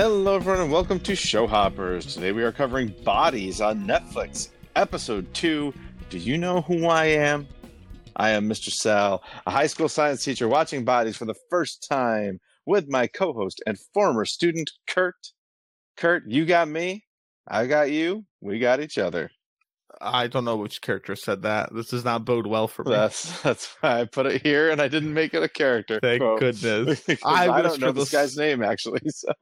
Hello, everyone, and welcome to Show Hoppers. Today we are covering Bodies on Netflix, Episode 2. Do you know who I am? I am Mr. Sal, a high school science teacher watching Bodies for the first time with my co host and former student, Kirt. Kirt, you got me. I got you. We got each other. I don't know which character said that. This does not bode well for me. That's that's why I put it here, and I didn't make it a character. Thank quote. goodness. I I, don't know struggled this guy's name actually. So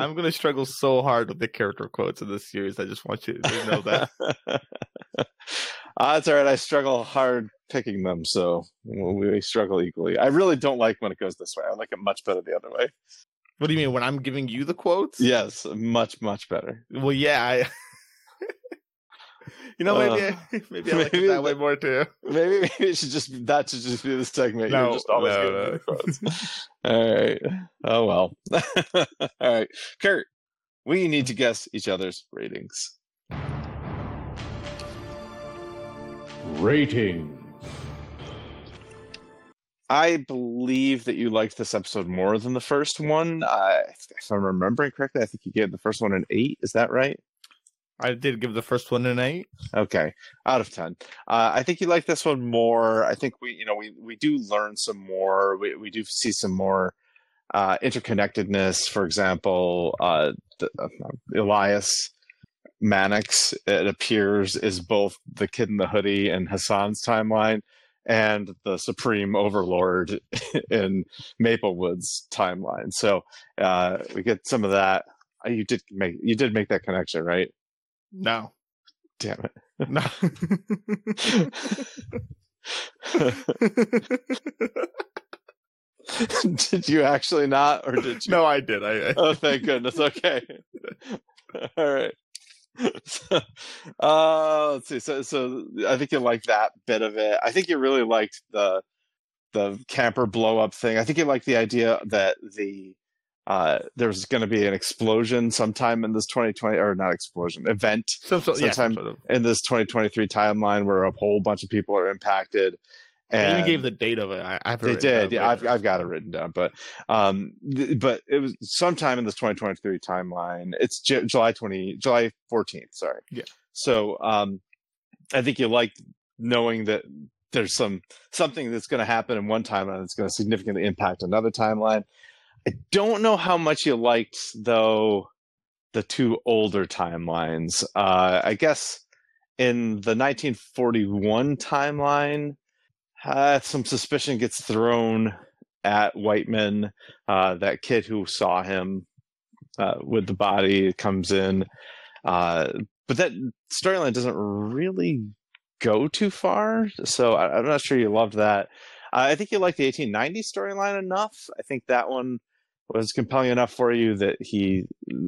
I'm gonna struggle so hard with the character quotes in this series. I just want you to know that. uh, that's all right. I struggle hard picking them, so we struggle equally. I really don't like when it goes this way. I like it much better the other way. what do you mean when I'm giving you the quotes? Yes, much much better. Well, yeah. I... you know, maybe I, maybe I like maybe it that way more too. Maybe maybe it should just that should just be the segment. No, You're just always no, giving no. all right. Oh well. all right, Kirt. We need to guess each other's ratings. Ratings. I believe that you liked this episode more than the first one. Uh, if I'm remembering correctly, I think you gave the first one an eight. Is that right? I did give the first one an eight. Okay, out of ten. Uh, I think you like this one more. I think we, you know, we we do learn some more. We we do see some more uh, interconnectedness. For example, uh, the, uh, Elias Mannix, it appears, is both the kid in the hoodie in Hassan's timeline and the Supreme Overlord in Maplewood's timeline. So uh, we get some of that. Uh, You did make you did make that connection, right? No, Damn it. no. did you actually not, or did you? no, I did. I, I Oh, thank goodness. Okay. All right. So, uh, let's see. So, so I think you like that bit of it. I think you really liked the the camper blow up thing. I think you liked the idea that the uh, there's going to be an explosion sometime in this 2020 or not explosion event some sort, yeah, sometime sort of. in this 2023 timeline where a whole bunch of people are impacted. They And even gave the date of it. I, I have they did. Yeah, I've I've got it written down, but um, th- but it was sometime in this 2023 timeline. It's J- July 20, July 14th. Sorry. Yeah. So um, I think you like knowing that there's some something that's going to happen in one timeline that's going to significantly impact another timeline. I don't know how much you liked though the two older timelines. Uh, I guess in the 1941 timeline uh, some suspicion gets thrown at Whiteman. Uh, that kid who saw him uh, with the body comes in, uh, but that storyline doesn't really go too far. So I, I'm not sure you loved that. I think you liked the 1890 storyline enough. I think that one was compelling enough for you that he,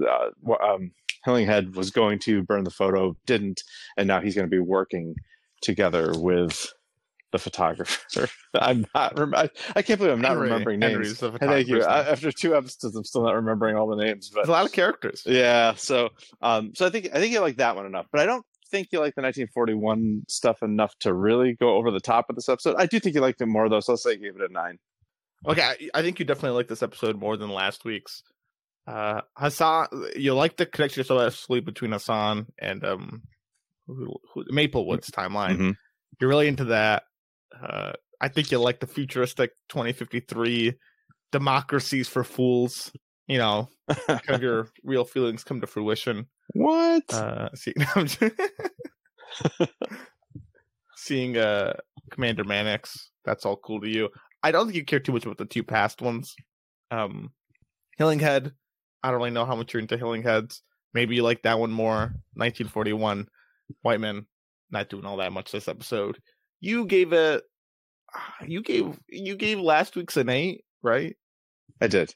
uh, um, Hillinghead was going to burn the photo, didn't, and now he's going to be working together with the photographer. I'm not. Rem- I, I can't believe I'm not Henry- remembering names. The Thank you. I, after two episodes, I'm still not remembering all the names. But There's a lot of characters. yeah, so um, so I think I think you like that one enough, but I don't think you like the 1941 stuff enough to really go over the top of this episode. I do think you liked it more though, so let's say you gave it a nine. Okay, I, I think you definitely like this episode more than last week's. Uh, Hassan, you like the connection so actually between Hassan and um, who, who, Maplewood's timeline. Mhm. You're really into that. Uh, I think you like the futuristic 2053 democracies for fools. You know, kind of your real feelings come to fruition. What? Uh, see, I'm just- seeing uh Commander Mannix, that's all cool to you. I don't think you care too much about the two past ones. Um, Hillinghead, I don't really know how much you're into Hillingheads. Maybe you like that one more. 1941, Whiteman, not doing all that much this episode. You gave it. You gave you gave last week's an eight, right? I did.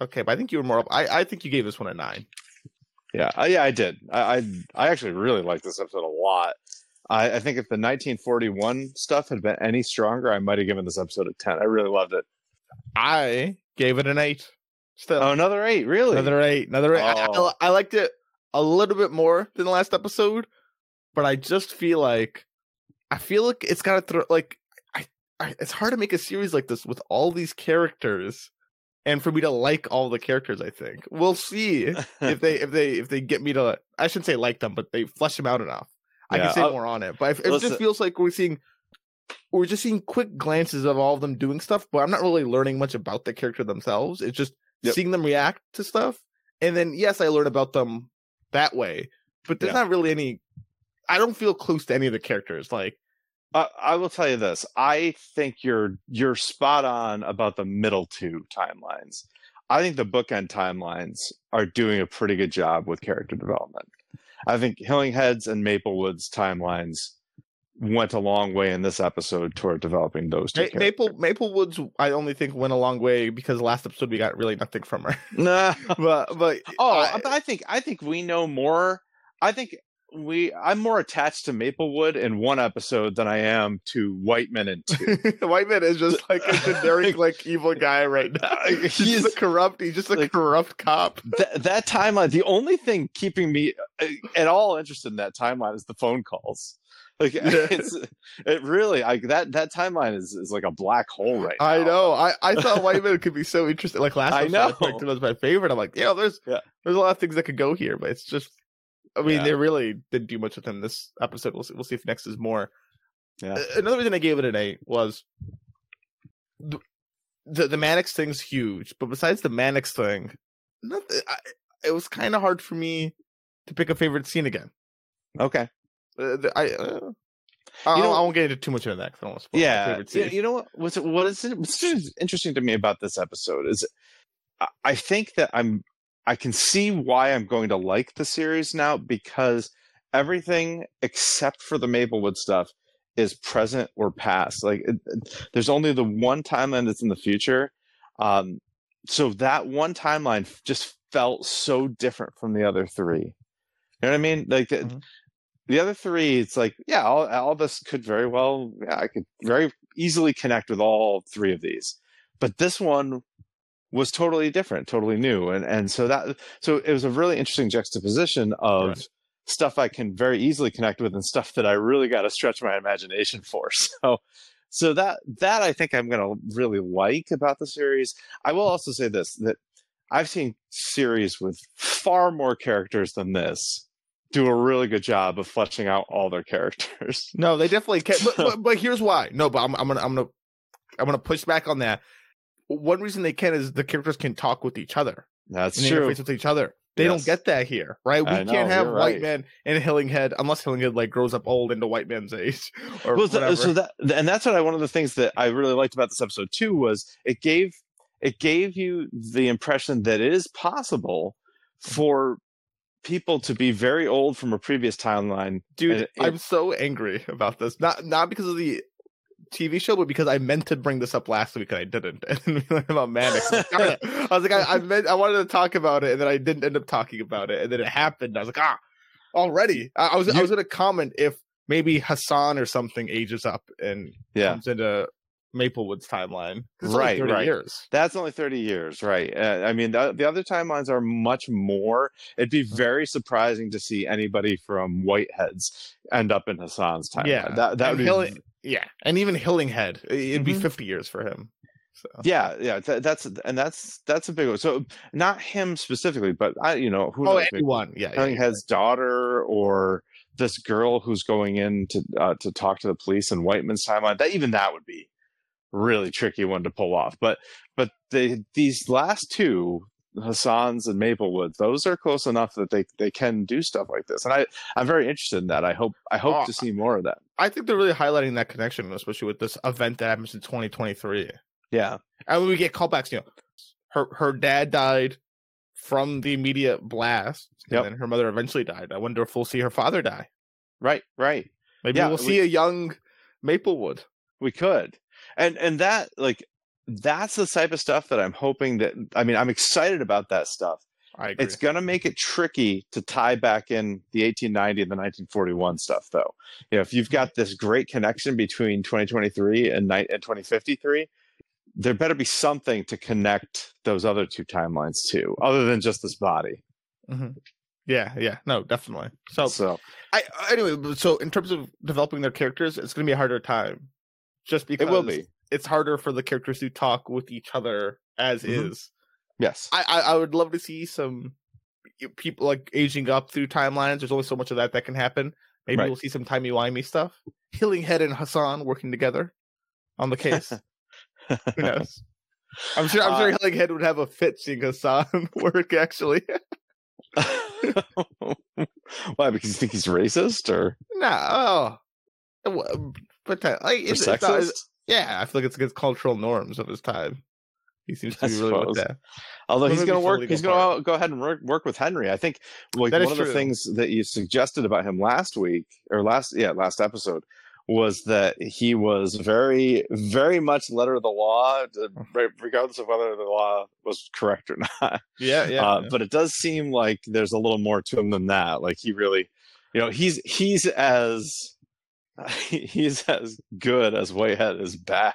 Okay, but I think you were more up. I I think you gave this one a nine. Yeah, uh, yeah, I did. I, I I actually really liked this episode a lot. I, I think if the 1941 stuff had been any stronger, I might have given this episode a 10. I really loved it. I gave it an eight. Still, Oh, another eight, really? Another eight. Another eight. I- I, Oh. I liked it a little bit more than the last episode, but I just feel like I feel like it's got to throw like I, I. It's hard to make a series like this with all these characters and for me to like all the characters. I think we'll see if they if they if they get me to I shouldn't say like them, but they flesh them out enough. I Yeah, can say I'll- more on it, but it Listen- just feels like we're seeing we're just seeing quick glances of all of them doing stuff, but I'm not really learning much about the character themselves. It's just Yep. seeing them react to stuff, and then yes, I learn about them that way, but there's Yeah. not really any. I don't feel close to any of the characters. Like I, I will tell you this. I think you're you're spot on about the middle two timelines. I think the bookend timelines are doing a pretty good job with character development. I think Hillingheads and Maplewood's timelines went a long way in this episode toward developing those two. Ma- Maple Maplewoods, I only think went a long way because last episode we got really nothing from her. Nah. but but Oh, I- I, I think I think we know more. I think we I'm more attached to Maplewood in one episode than I am to Whiteman in two. Whiteman is just like a generic like evil guy right now. He's He's- a corrupt. He's just a like- corrupt cop. that that timeline the only thing keeping me uh, at all interested in that timeline is the phone calls like Yeah. it's it really like that that timeline is is like a black hole right now I know. I, I thought White Man could be so interesting. Like last I know. I picked it as my favorite. I'm like, yeah, there's Yeah. there's a lot of things that could go here, but it's just. I mean, Yeah. they really didn't do much with him this episode. We'll see, we'll see if next is more. Yeah. Uh, Another reason I gave it an eight was the the, the Mannix thing's huge, but besides the Mannix thing, nothing, I, it was kind of hard for me to pick a favorite scene again. okay Uh, the- I, uh, You know- I won't get into too much of that 'cause I don't want to spoil yeah favorite yeah, scene. you know what what's what is what's interesting to me about this episode is i think that i'm i can see why i'm going to like the series now because everything except for the maplewood stuff is present or past. Like it, it- there's only the one timeline that's in the future. Um so that one timeline just felt so different from the other three. You know what i mean? Like the, Mhm. the other three it's like yeah all, all this could very well yeah, i could very easily connect with all three of these. But this one was totally different totally new and and so that so it was a really interesting juxtaposition of Right. stuff i can very easily connect with and stuff that i really got to stretch my imagination for so so that that i think i'm going to really like about the series i will also say this that i've seen series with far more characters than this do a really good job of fleshing out all their characters No, they definitely can. But, but, but here's why. No, but I'm, I'm gonna I'm gonna I'm gonna push back on that. One reason they can is the characters can talk with each other that's and true interface with each other. They don't get that here, right? We I can't know, have White right. Man and Hillinghead unless Hillinghead like grows up old into White Man's age or well, uh, whatever. so that and that's what I one of the things that I really liked about this episode too was it gave it gave you the impression that it is possible for people to be very old from a previous timeline. Dude, it- I'm so angry about this. Not not because of the TV show, but because I meant to bring this up last week and I didn't. And we learned about Mannix. I was like. I was like, I, meant I wanted to talk about it, and then I didn't end up talking about it, and then it happened. I was like, ah, already. I, I was I was gonna comment if maybe Hassan or something ages up and Yeah. comes into Maplewood's timeline. Right, 30 right. years. That's only 30 years, right? Uh, I mean, the, the other timelines are much more. It'd be Mm-hmm. very surprising to see anybody from Whiteheads end up in Hassan's timeline. Yeah, that that would be Yeah, and even Hillinghead, it'd be Mhm. 50 years for him. So yeah yeah th- that's and that's that's a big one so not him specifically but i you know who oh, knows maybe anyone, yeah, yeah, yeah. Daughter or this girl who's going in to uh, to talk to the police in whiteman's timeline that even that would be really tricky one to pull off but but they these last two hassan's and maplewood those are close enough that they they can do stuff like this and i i'm very interested in that i hope i hope Oh, to see more of that I think they're really highlighting that connection, especially with this event that happens in 2023. yeah And when we get callbacks, you know, her her dad died from the immediate blast, and Yep. then her mother eventually died. I wonder if we'll see her father die. right right Maybe Yeah, we'll we- see a young Maplewood. we could and and that like that's the type of stuff that i'm hoping that i mean i'm excited about that stuff. It's going to make it tricky to tie back in the 1890 and the 1941 stuff though you know if you've got this great connection between 2023 and, ni- and 2053 there better be something to connect those other two timelines to other than just this body Mhm. Yeah, yeah, no, definitely. So, so I anyway, so in terms of developing their characters, it's going to be a harder time, just because it will be it's harder for the characters to talk with each other as Mhm. is Yes. I, I I would love to see some people like aging up through timelines. There's only so much of that that can happen. Maybe Right. we'll see some timey wimey stuff. Hillinghead and Hassan working together on the case. Who knows? I'm sure. I'm sure Uh, Hillinghead would have a fit seeing Hassan work. Actually, Why? Because you think he's racist or, no. Oh, but uh, like, it's, it's not- sexist? yeah, I feel like it's against cultural norms of his time. He seems to I be really with that. Although he's going to work, he's going to go ahead and work, work with Henry. I think like That one is of the things that you suggested about him last week or last, yeah, last episode was that he was very, very much letter of the law, regardless of whether the law was correct or not. Yeah, yeah. uh, yeah. But it does seem like there's a little more to him than that. Like he really, you know, he's he's as he's as good as Whitehead is bad.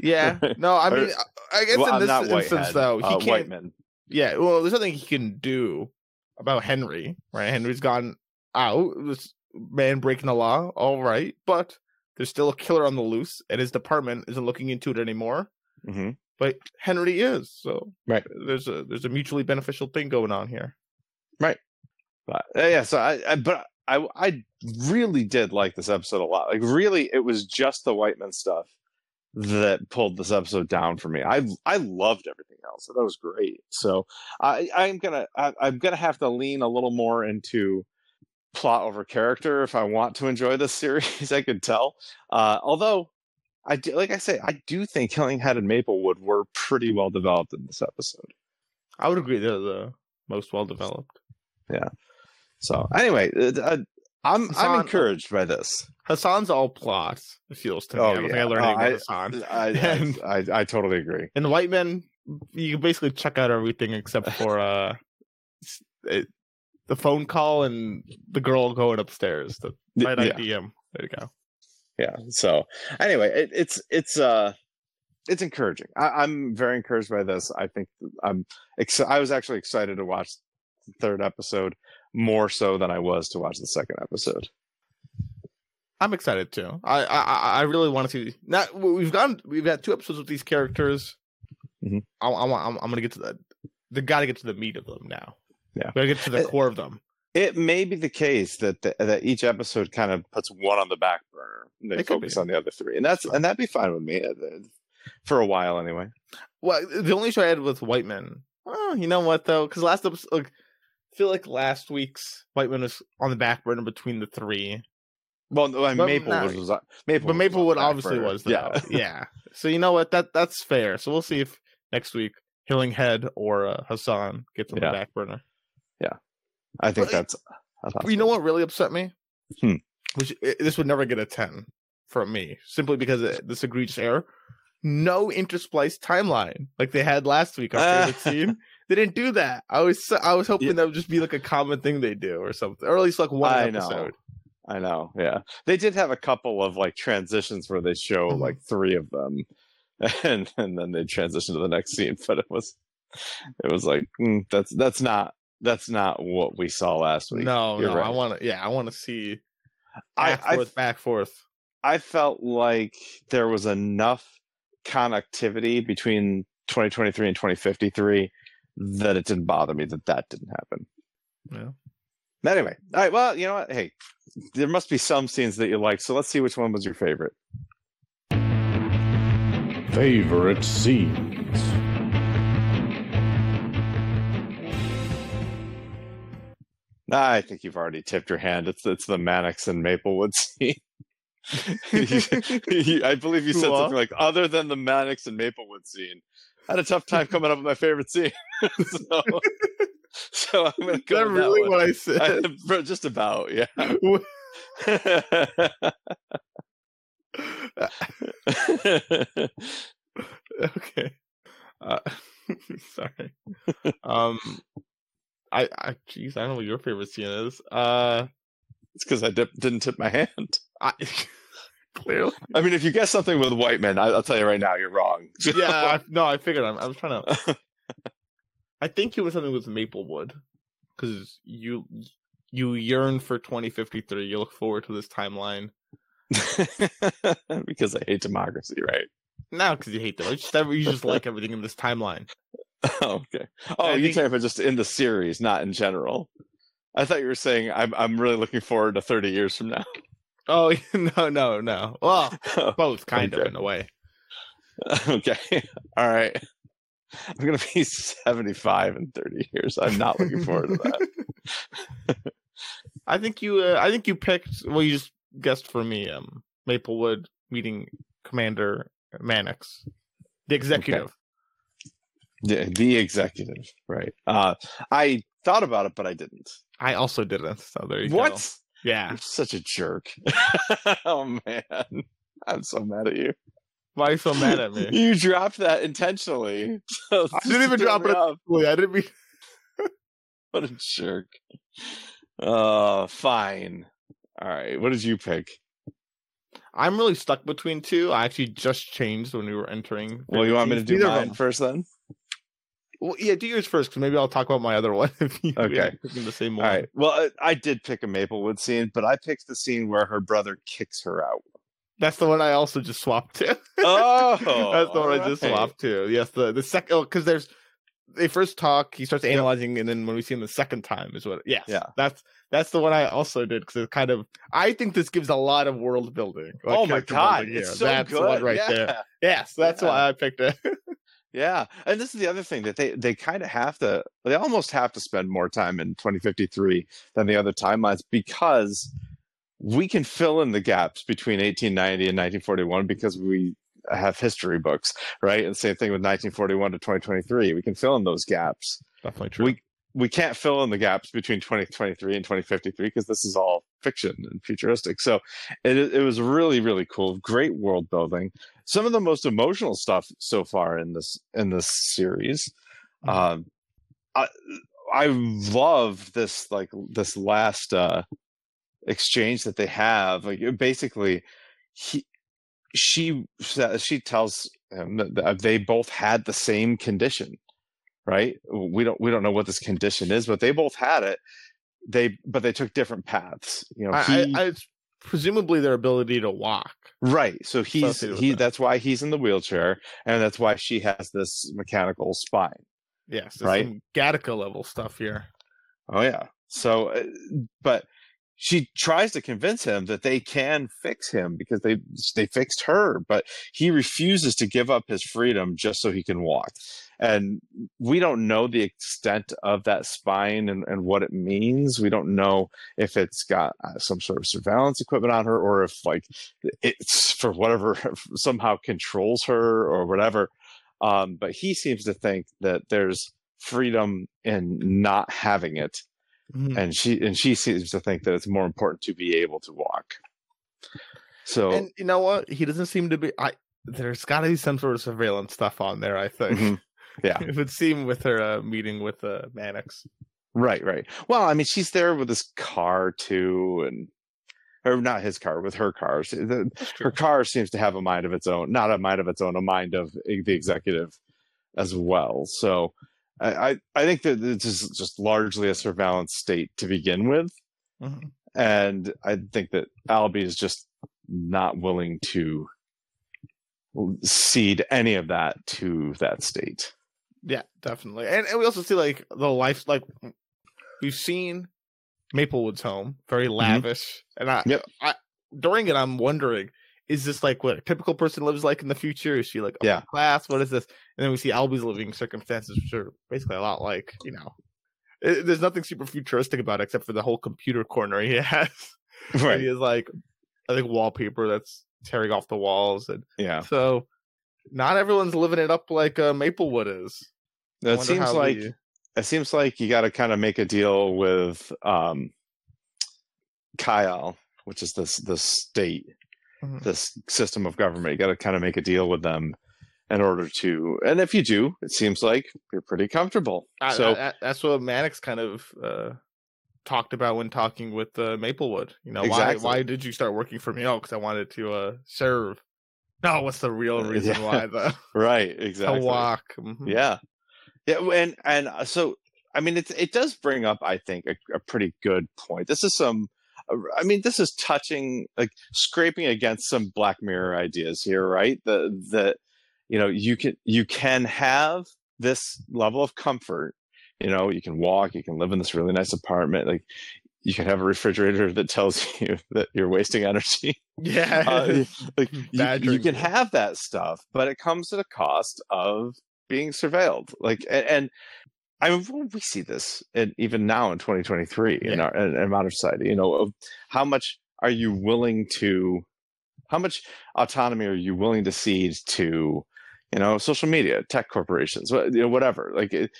yeah. No, I mean, I guess well, in this instance, though, he uh, can't. Yeah, well, there's nothing he can do about Henry, right? Henry's gone out. This man breaking the law, all right, but there's still a killer on the loose, and his department isn't looking into it anymore. hmm But Henry is, so Right. There's a there's a mutually beneficial thing going on here. Right? But uh, yeah, so I, I but I I really did like this episode a lot. Like really, it was just the White Whiteman stuff that pulled this episode down for me. I I loved everything else. That was great. So I I'm gonna I, I'm gonna have to lean a little more into plot over character if I want to enjoy this series. I could tell. Uh, although I do, like I say, I do think Hillinghead and Maplewood were pretty well developed in this episode. I would agree they're the most well developed. Yeah. So anyway, uh, uh, I'm Hassan, I'm uh, encouraged by this. Hassan's all plot. It feels to me. Oh, I don't think I learned Oh, anything about Hassan. I, And- I, I I totally agree. And the Whiteman, you basically check out everything except for uh, it, the phone call and the girl going upstairs. The right yeah, IDM. There you go. yeah. So anyway, it, it's it's uh it's encouraging. I, I'm very encouraged by this. I think I'm. Ex- I was actually excited to watch the third episode more so than I was to watch the second episode. I'm excited too. I I I- I really want to see. Not we've gone. We've had two episodes with these characters. Mhm. I, I want. I'm, I'm gonna get to the. They got to get to the meat of them now. Yeah. gotta get to the Uh, core of them. It may be the case that the, that each episode kind of puts one on the back burner. And they It focus on the other three, and that's and that'd be fine with me uh, for a while anyway. Well, the only show I had with Whiteman. Well, you know what though? Because last episode, like, I feel like last week's Whiteman was on the back burner between the three. Well, no, I mean, Maplewood not- was on- Maplewood, But Maplewood was obviously burner. was. Though. Yeah, yeah. So you know what? That that's fair. So we'll see if next week Hillinghead or uh, Hassan gets on Yeah. the back burner. Yeah, I think But- that's. that's But you know what really upset me? Hmm. Which i- this would never get a ten from me, simply because of this egregious error. No interspliced timeline like they had last week. Our favorite scene. They didn't do that. I was I was hoping Yeah. that would just be like a common thing they do or something, or at least like one I know. episode. I know. Yeah, they did have a couple of like transitions where they show Mhm. like three of them, and and then they transition to the next scene. But it was, it was like mm, that's that's not that's not what we saw last week. No, You're no, I want to. Yeah, I want to see I back I, forth, back forth. I felt like there was enough connectivity between 2023 and 2053 that it didn't bother me that that didn't happen. Yeah. Anyway, all right. Well, you know what? Hey, there must be some scenes that you like. So let's see which one was your favorite. Favorite scenes. I think you've already tipped your hand. It's it's the Mannix and Maplewood scene. I believe you said uh? something like, "Other than the Mannix and Maplewood scene, I had a tough time coming up with my favorite scene." so, so I'm going to Is go that with that really one. what I said? I- just about, yeah. okay. Uh, sorry. Um, I, I, jeez, I don't know what your favorite scene is. Uh, it's because I dip, didn't tip my hand. I clearly, I mean, if you guess something with Whiteman, I, I'll tell you right now, you're wrong. yeah. I, no, I figured. I'm, I was trying to. I think it was something with Maplewood, because you you yearn for 2053. You look forward to this timeline. because I hate democracy, right? Now, because you hate them, you just, you just like everything in this timeline. Oh, okay. Oh, you think- talking about just in the series, not in general. I thought you were saying I'm I'm really looking forward to 30 years from now. Oh no, no, no. Well, both kind of in a way. okay. All right. I'm gonna be 75 in 30 years. I'm not looking forward to that. I think you. Uh, I think you picked. Well, you just guessed for me. Um, Maplewood meeting Commander Mannix, the executive. The, the executive, right? Uh, I thought about it, but I didn't. I also didn't. So there you go. What? Yeah. You're such a jerk. oh man, I'm so mad at you. Why are you so mad at me? You dropped that intentionally. So I didn't even drop it. Wait, I didn't mean. What a jerk. Uh, fine. All right. What did you pick? I'm really stuck between two. I actually just changed when we were entering. Well, you want me to do mine first then? Well, yeah, do yours first, because maybe I'll talk about my other one. you Okay. the same All right. Well, I, I did pick a Maplewood scene, but I picked the scene where her brother kicks her out. That's the one I also just swapped to. Oh, That's the oh, one I just swapped to. Yes, the the second oh, because there's they first talk, he starts analyzing, and then when we see him the second time is what. Yes, Yeah. That's that's the one I also did because it kind of. I think this gives a lot of world building. like Oh my god, it's so that's good the one right yeah. there. Yes, that's Yeah. why I picked it. Yeah, and this is the other thing that they they kind of have to they almost have to spend more time in 2053 than the other timelines because we can fill in the gaps between 1890 and 1941 because we have history books, right? And same thing with 1941 to 2023. We can fill in those gaps. Definitely true. We we can't fill in the gaps between 2023 and 2053 because this is all fiction and futuristic. So it it was really really cool. Great world building. Some of the most emotional stuff so far in this in this series. Mhm. Um, I I love this like this last uh, exchange that they have. Like basically, he she she tells him that they both had the same condition right we don't we don't know what this condition is but they both had it they but they took different paths you know he, I, I, it's presumably their ability to walk. right so he's he that. that's why he's in the wheelchair and that's why she has this mechanical spine Yes, Right. some Gattaca level stuff here. oh yeah so uh, but she tries to convince him that they can fix him because they they fixed her but he refuses to give up his freedom just so he can walk and we don't know the extent of that spine and, and what it means we don't know if it's got uh, some sort of surveillance equipment on her or if like it's for whatever somehow controls her or whatever um, but he seems to think that there's freedom in not having it Mhm. and she and she seems to think that it's more important to be able to walk so And you know what? He doesn't seem to be. I there's got to be some sort of surveillance stuff on there. I think. Yeah. it would seem with her uh, meeting with uh, Mannix. Right, right. Well, I mean, she's there with his car too, and or not his car, with her car. She- the- her car seems to have a mind of its own, not a mind of its own, a mind of the executive as well. So, I I, think that this is just largely a surveillance state to begin with, Mhm. and I think that Albie is just not willing to cede any of that to that state. Yeah, definitely. And, and we also see like the life like we've seen Maplewood's home, very lavish. And I, Mm-hmm. Yep. I during it I'm wondering, is this like what a typical person lives like in the future? Is she like Yeah. class? What is this? And then we see Albie's living circumstances which are basically a lot like, you know. It, there's nothing super futuristic about it except for the whole computer corner he has. Right. he has like I think wallpaper that's tearing off the walls and Yeah. so not everyone's living it up like uh, Maplewood is. It seems like the- it seems like you got to kind of make a deal with um Kyle, which is this this state, Mhm. this system of government. You got to kind of make a deal with them in order to. And if you do, it seems like you're pretty comfortable. I- so I- I- that's what Mannix kind of uh, talked about when talking with uh, Maplewood. You know, Exactly. why why did you start working for me? Oh, because I wanted to uh, serve. No, what's the real Uh, reason yeah. why though? right, exactly. To walk. Mhm. Yeah, yeah, and and uh, so I mean, it it does bring up, I think, a, a pretty good point. This is some, uh, I mean, this is touching, like scraping against some Black Mirror ideas here, right? The that you know you can you can have this level of comfort, you know, you can walk, you can live in this really nice apartment, like you can have a refrigerator that tells you that you're wasting energy. Yeah. Uh, like you, you can have that stuff, but it comes at a cost of being surveilled. Like, and, and I mean, we see this, and even now in 2023 in our in, in modern society. You know, of how much are you willing to? How much autonomy are you willing to cede to? You know, social media, tech corporations, you know, whatever. Like, it,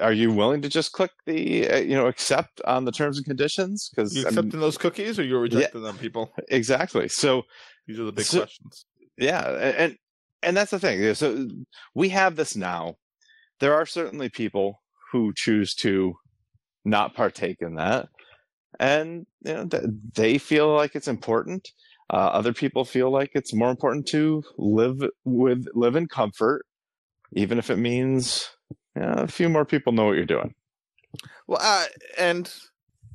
are you willing to just click the uh, you know accept on the terms and conditions? Because you accepting those cookies or you're rejecting them, people? exactly. So These are the big So- questions. yeah and and that's the thing so we have this now. There are certainly people who choose to not partake in that and you know they feel like it's important. Uh, other people feel like it's more important to live with live in comfort even if it means yeah, a few more people know what you're doing. Well, uh, and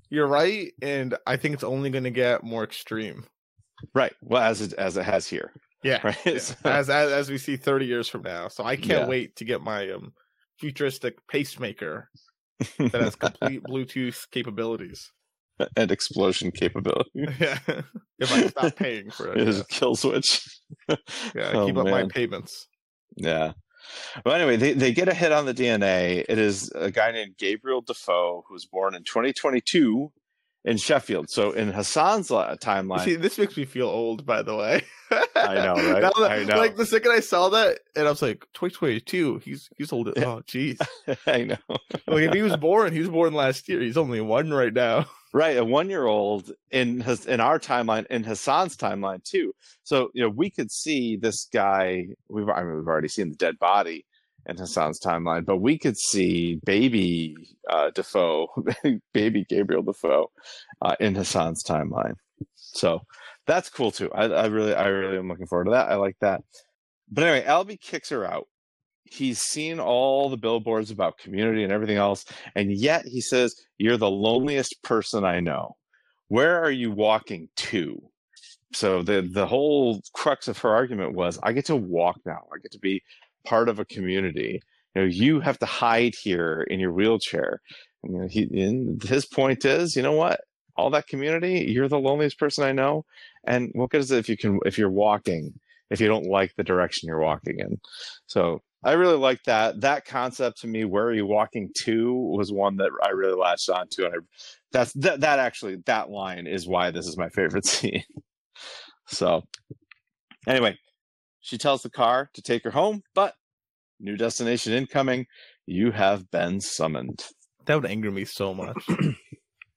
you're right, and I think it's only going to get more extreme. right well as it as it has here Yeah, right yeah. So- as, as as we see 30 years from now. So I can't Yeah. wait to get my um futuristic pacemaker that has complete Bluetooth capabilities. and explosion capability Yeah, if I stop paying for it. it is a kill switch yeah Oh, keep up my payments. Yeah. Well, anyway, they, they get a hit on the DNA. It is a guy named Gabriel Defoe who was born in 2022 in Sheffield. So in Hassan's timeline, See, this makes me feel old, by the way. I know, right? That- I know. Like the second I saw that, and I was like, 2022. He's he's old. Oh, jeez. I know, Like if he was born, he was born last year. He's only one right now. right? A one-year-old in his, in our timeline, in Hassan's timeline too. So you know, we could see this guy. We've I mean, we've already seen the dead body in Hassan's timeline, but we could see baby uh, Defoe, baby Gabriel Defoe, uh, in Hassan's timeline. So that's cool too. I, I really, I really am looking forward to that. I like that. But anyway, Albie kicks her out. He's seen all the billboards about community and everything else, and yet he says, "You're the loneliest person I know. Where are you walking to?" So the the whole crux of her argument was, "I get to walk now. I get to be part of a community. You know, you have to hide here in your wheelchair." You know, he, his point is, you know what? All that community, you're the loneliest person I know. And what good is it if you can if you're walking if you don't like the direction you're walking in? So I really like that. That concept to me, where are you walking to, was one that I really latched onto, and I, that's that. That actually, that line is why this is my favorite scene. so, anyway, she tells the car to take her home, but new destination incoming. You have been summoned. That would anger me so much.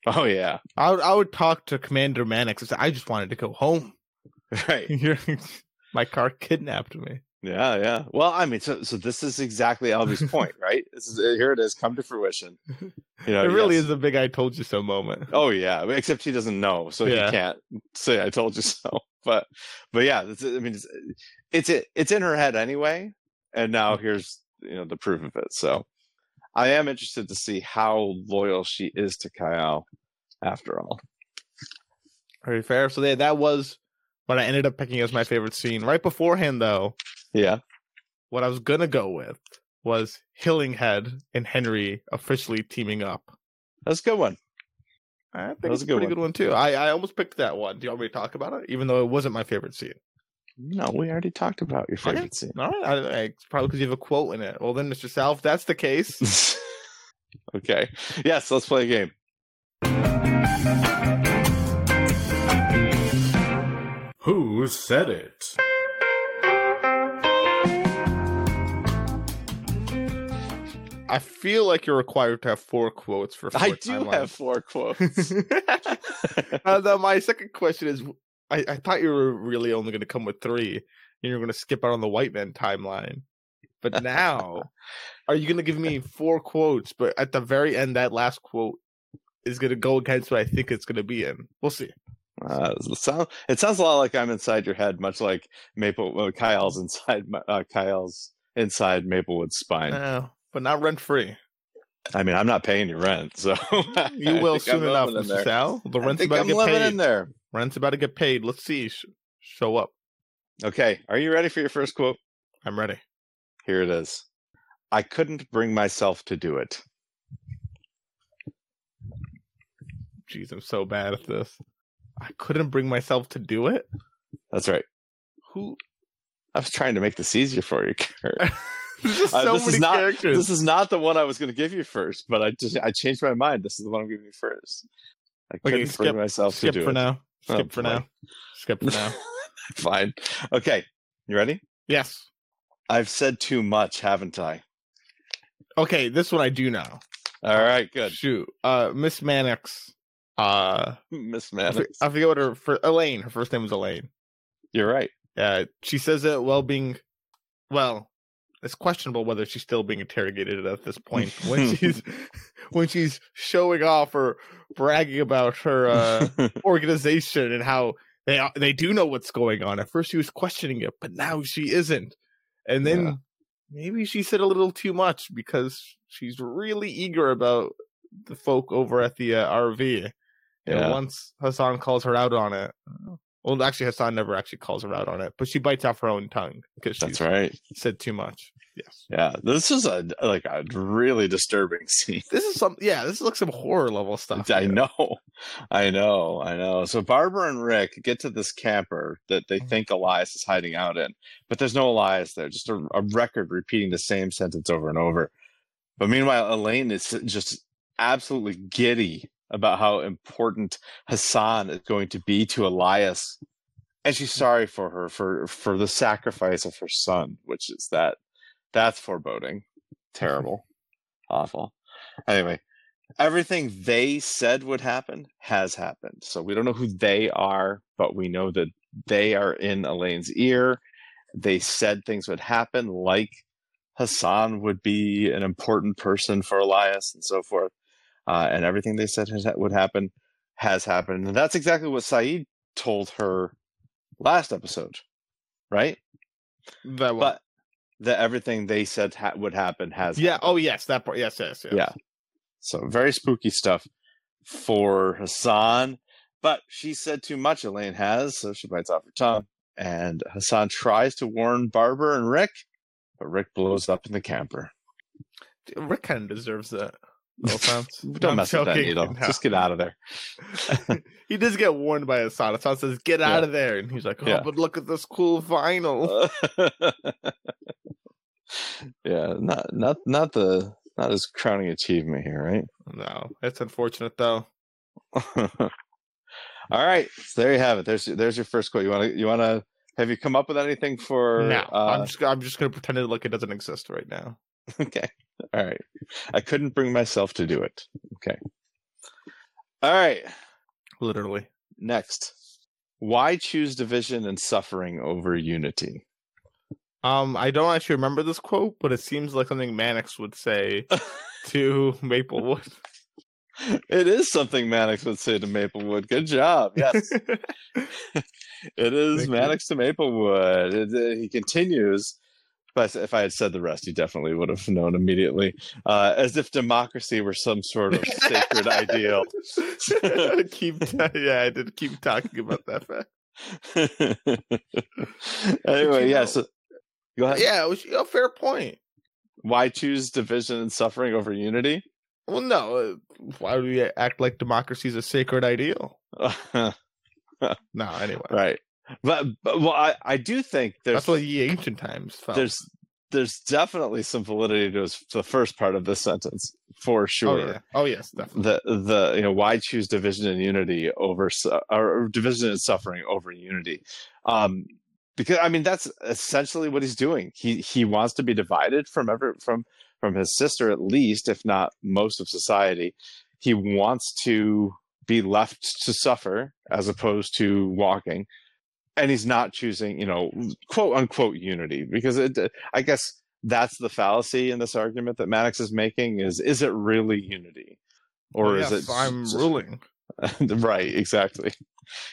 Oh yeah, I would I would talk to Commander Mannix I just wanted to go home. right. My car kidnapped me. Yeah, yeah. Well, I mean, so so this is exactly Albie's point, right? This is here it is, come to fruition. You know, it really yes. is a big "I told you so" moment. Oh yeah, except he doesn't know, so Yeah. he can't say "I told you so." But but yeah, it's, I mean, it's it's it's in her head anyway, and now here's you know the proof of it. So I am interested to see how loyal she is to Kyle after all. Very fair. So yeah, that was what I ended up picking as my favorite scene. Right beforehand, though, Yeah, what I was gonna go with was Hillinghead and Henry officially teaming up. that's a good one. I think That was a good pretty one. good one too. I, I almost picked that one. Do you want me to talk about it? Even though it wasn't my favorite scene. No, we already talked about your Okay. favorite scene. All right, I, I, it's probably because you have a quote in it. Well, then, Mr. Sal, that's the case. okay. Yes, let's play a game. Who said it? I feel like you're required to have four quotes for. Four I do timelines. have four quotes. uh, then my second question is: I, I thought you were really only going to come with three, and you're going to skip out on the Whiteman timeline. But now, are you going to give me four quotes? But at the very end, that last quote is going to go against what I think it's going to be in. We'll see. Uh, it, sound, it sounds a lot like I'm inside your head, much like Maple uh, Kyle's inside uh, Kyle's inside Maplewood's spine. No, but not rent free. I mean, I'm not paying you rent, so You will think I'm soon enough, Mr. Sal. The rent's about I'm to get paid. in there. Rent's about to get paid. Let's see. Sh- show up. Okay, are you ready for your first quote? I'm ready. Here it is. I couldn't bring myself to do it. Jeez, I'm so bad at this. I couldn't bring myself to do it. That's right. Who? I was trying to make this easier for you. Kirt. There's just Uh, so this many is not characters. this is not the one I was going to give you first, but I just I changed my mind. This is the one I'm giving you first. I Okay, couldn't bring skip- myself Skip to do for it. now. Oh, Skip for boy. now. Skip for now. Fine. Okay, you ready? yes. I've said too much, haven't I? Okay, this one I do know. All right, good. Shoot. Uh, Miss Mannix. Uh, Miss I, I forget what her for Elaine. Her first name was Elaine. You're right. Uh, she says it while being, well, it's questionable whether she's still being interrogated at this point when she's when she's showing off or bragging about her uh, organization and how they they do know what's going on. At first, she was questioning it, but now she isn't. And then Yeah. maybe she said a little too much because she's really eager about the folk over at the uh, RV. And Yeah. once Hassan calls her out on it, well, actually, Hassan never actually calls her out on it, but she bites off her own tongue because she That's right. said too much. Yes. Yeah, this is a like a really disturbing scene. This is some, yeah, this is like some horror level stuff. I here. know, I know, I know. So Barbara and Rick get to this camper that they mm-hmm. think Elias is hiding out in, but there's no Elias there. Just a, a record repeating the same sentence over and over. But meanwhile, Elaine is just absolutely giddy about how important Hassan is going to be to Elias, and she's mm-hmm. sorry for her for for the sacrifice of her son, which is that that's foreboding, mm-hmm. terrible, awful. Anyway, everything they said would happen has happened. So we don't know who they are, but we know that they are in Elaine's ear. They said things would happen, like Hassan would be an important person for Elias and so forth. Uh, and everything they said has, would happen has happened. And that's exactly what Saeed told her last episode, right? That. But that everything they said ha- would happen has yeah. happened. Oh, yes. That part. Yes. Yes. yes. Yeah. So very spooky stuff for Hassan. But she said too much, Elaine has, so she bites off her tongue. And Hassan tries to warn Barbara and Rick, but Rick blows up in the camper. Rick kind of deserves that. No offense. Don't I'm mess with that needle. No. Just get out of there. he does get warned by Hassan. Hassan says, "Get out of there," and he's like, "Oh, Yeah. but look at this cool vinyl." yeah, not not not the not his crowning achievement here, right? no, it's unfortunate though. All right, so there you have it. There's there's your first quote. You want to you want to have you come up with anything for? no, uh, I'm just I'm just gonna pretend it like it doesn't exist right now. Okay. All right. I couldn't bring myself to do it. Okay. All right. Literally. Next. Why choose division and suffering over unity? Um, I don't actually remember this quote, but it seems like something Mannix would say to Maplewood. It is something Mannix would say to Maplewood. Good job. Yes. it is. Mannix to Maplewood. It, uh, he continues. But if I had said the rest, you definitely would have known immediately. Uh, as if democracy were some sort of sacred ideal. keep, yeah, I did keep talking about that fact. anyway, yeah. know? So go ahead. Yeah, it was a fair point. Why choose division and suffering over unity? Well, no, uh, why do we act like democracy is a sacred ideal? No, anyway, right. But, but well, I, I do think there's that's what the ancient times felt. there's there's definitely some validity to, his, the first part of this sentence for sure. oh sure. yeah, oh yes, definitely. The the you know why choose division and unity over or division and suffering over unity, um, because I mean that's essentially what he's doing. He he wants to be divided from ever from from his sister at least, if not most of society. He wants to be left to suffer as opposed to walking, and he's not choosing you know quote unquote unity because it I guess that's the fallacy in this argument that Mannix is making is is it really unity? Or Well, is it I'm ruling. right exactly.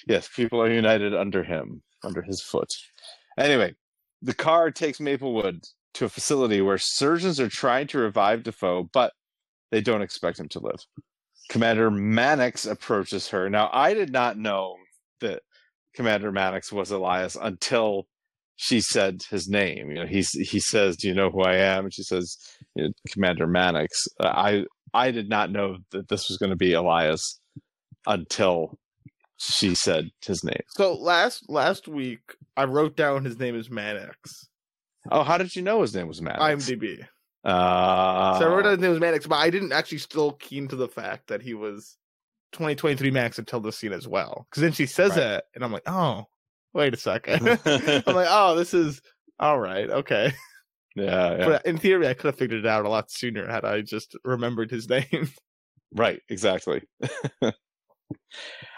Yes people are united under him under his foot. Anyway the car takes maplewood to a facility where surgeons are trying to revive defoe but they don't expect him to live. Commander mannix approaches her. Now i did not know that commander mannix was elias until she said his name. You know, he's he says, "Do you know who I am?" And she says, you know, "Commander Mannix." Uh, I I did not know that this was going to be Elias until she said his name. So last last week, I wrote down his name is Mannix. Oh, how did you know his name was Mannix? IMDb. Uh, So I wrote down his name was Mannix, but I didn't actually still keen to the fact that he was 2023 Max until this scene as well. Because then she says Right. that, and I'm like, oh, wait a second. I'm like, oh, this is all right, okay. yeah, yeah. But in theory, I could have figured it out a lot sooner had I just remembered his name. Right, exactly.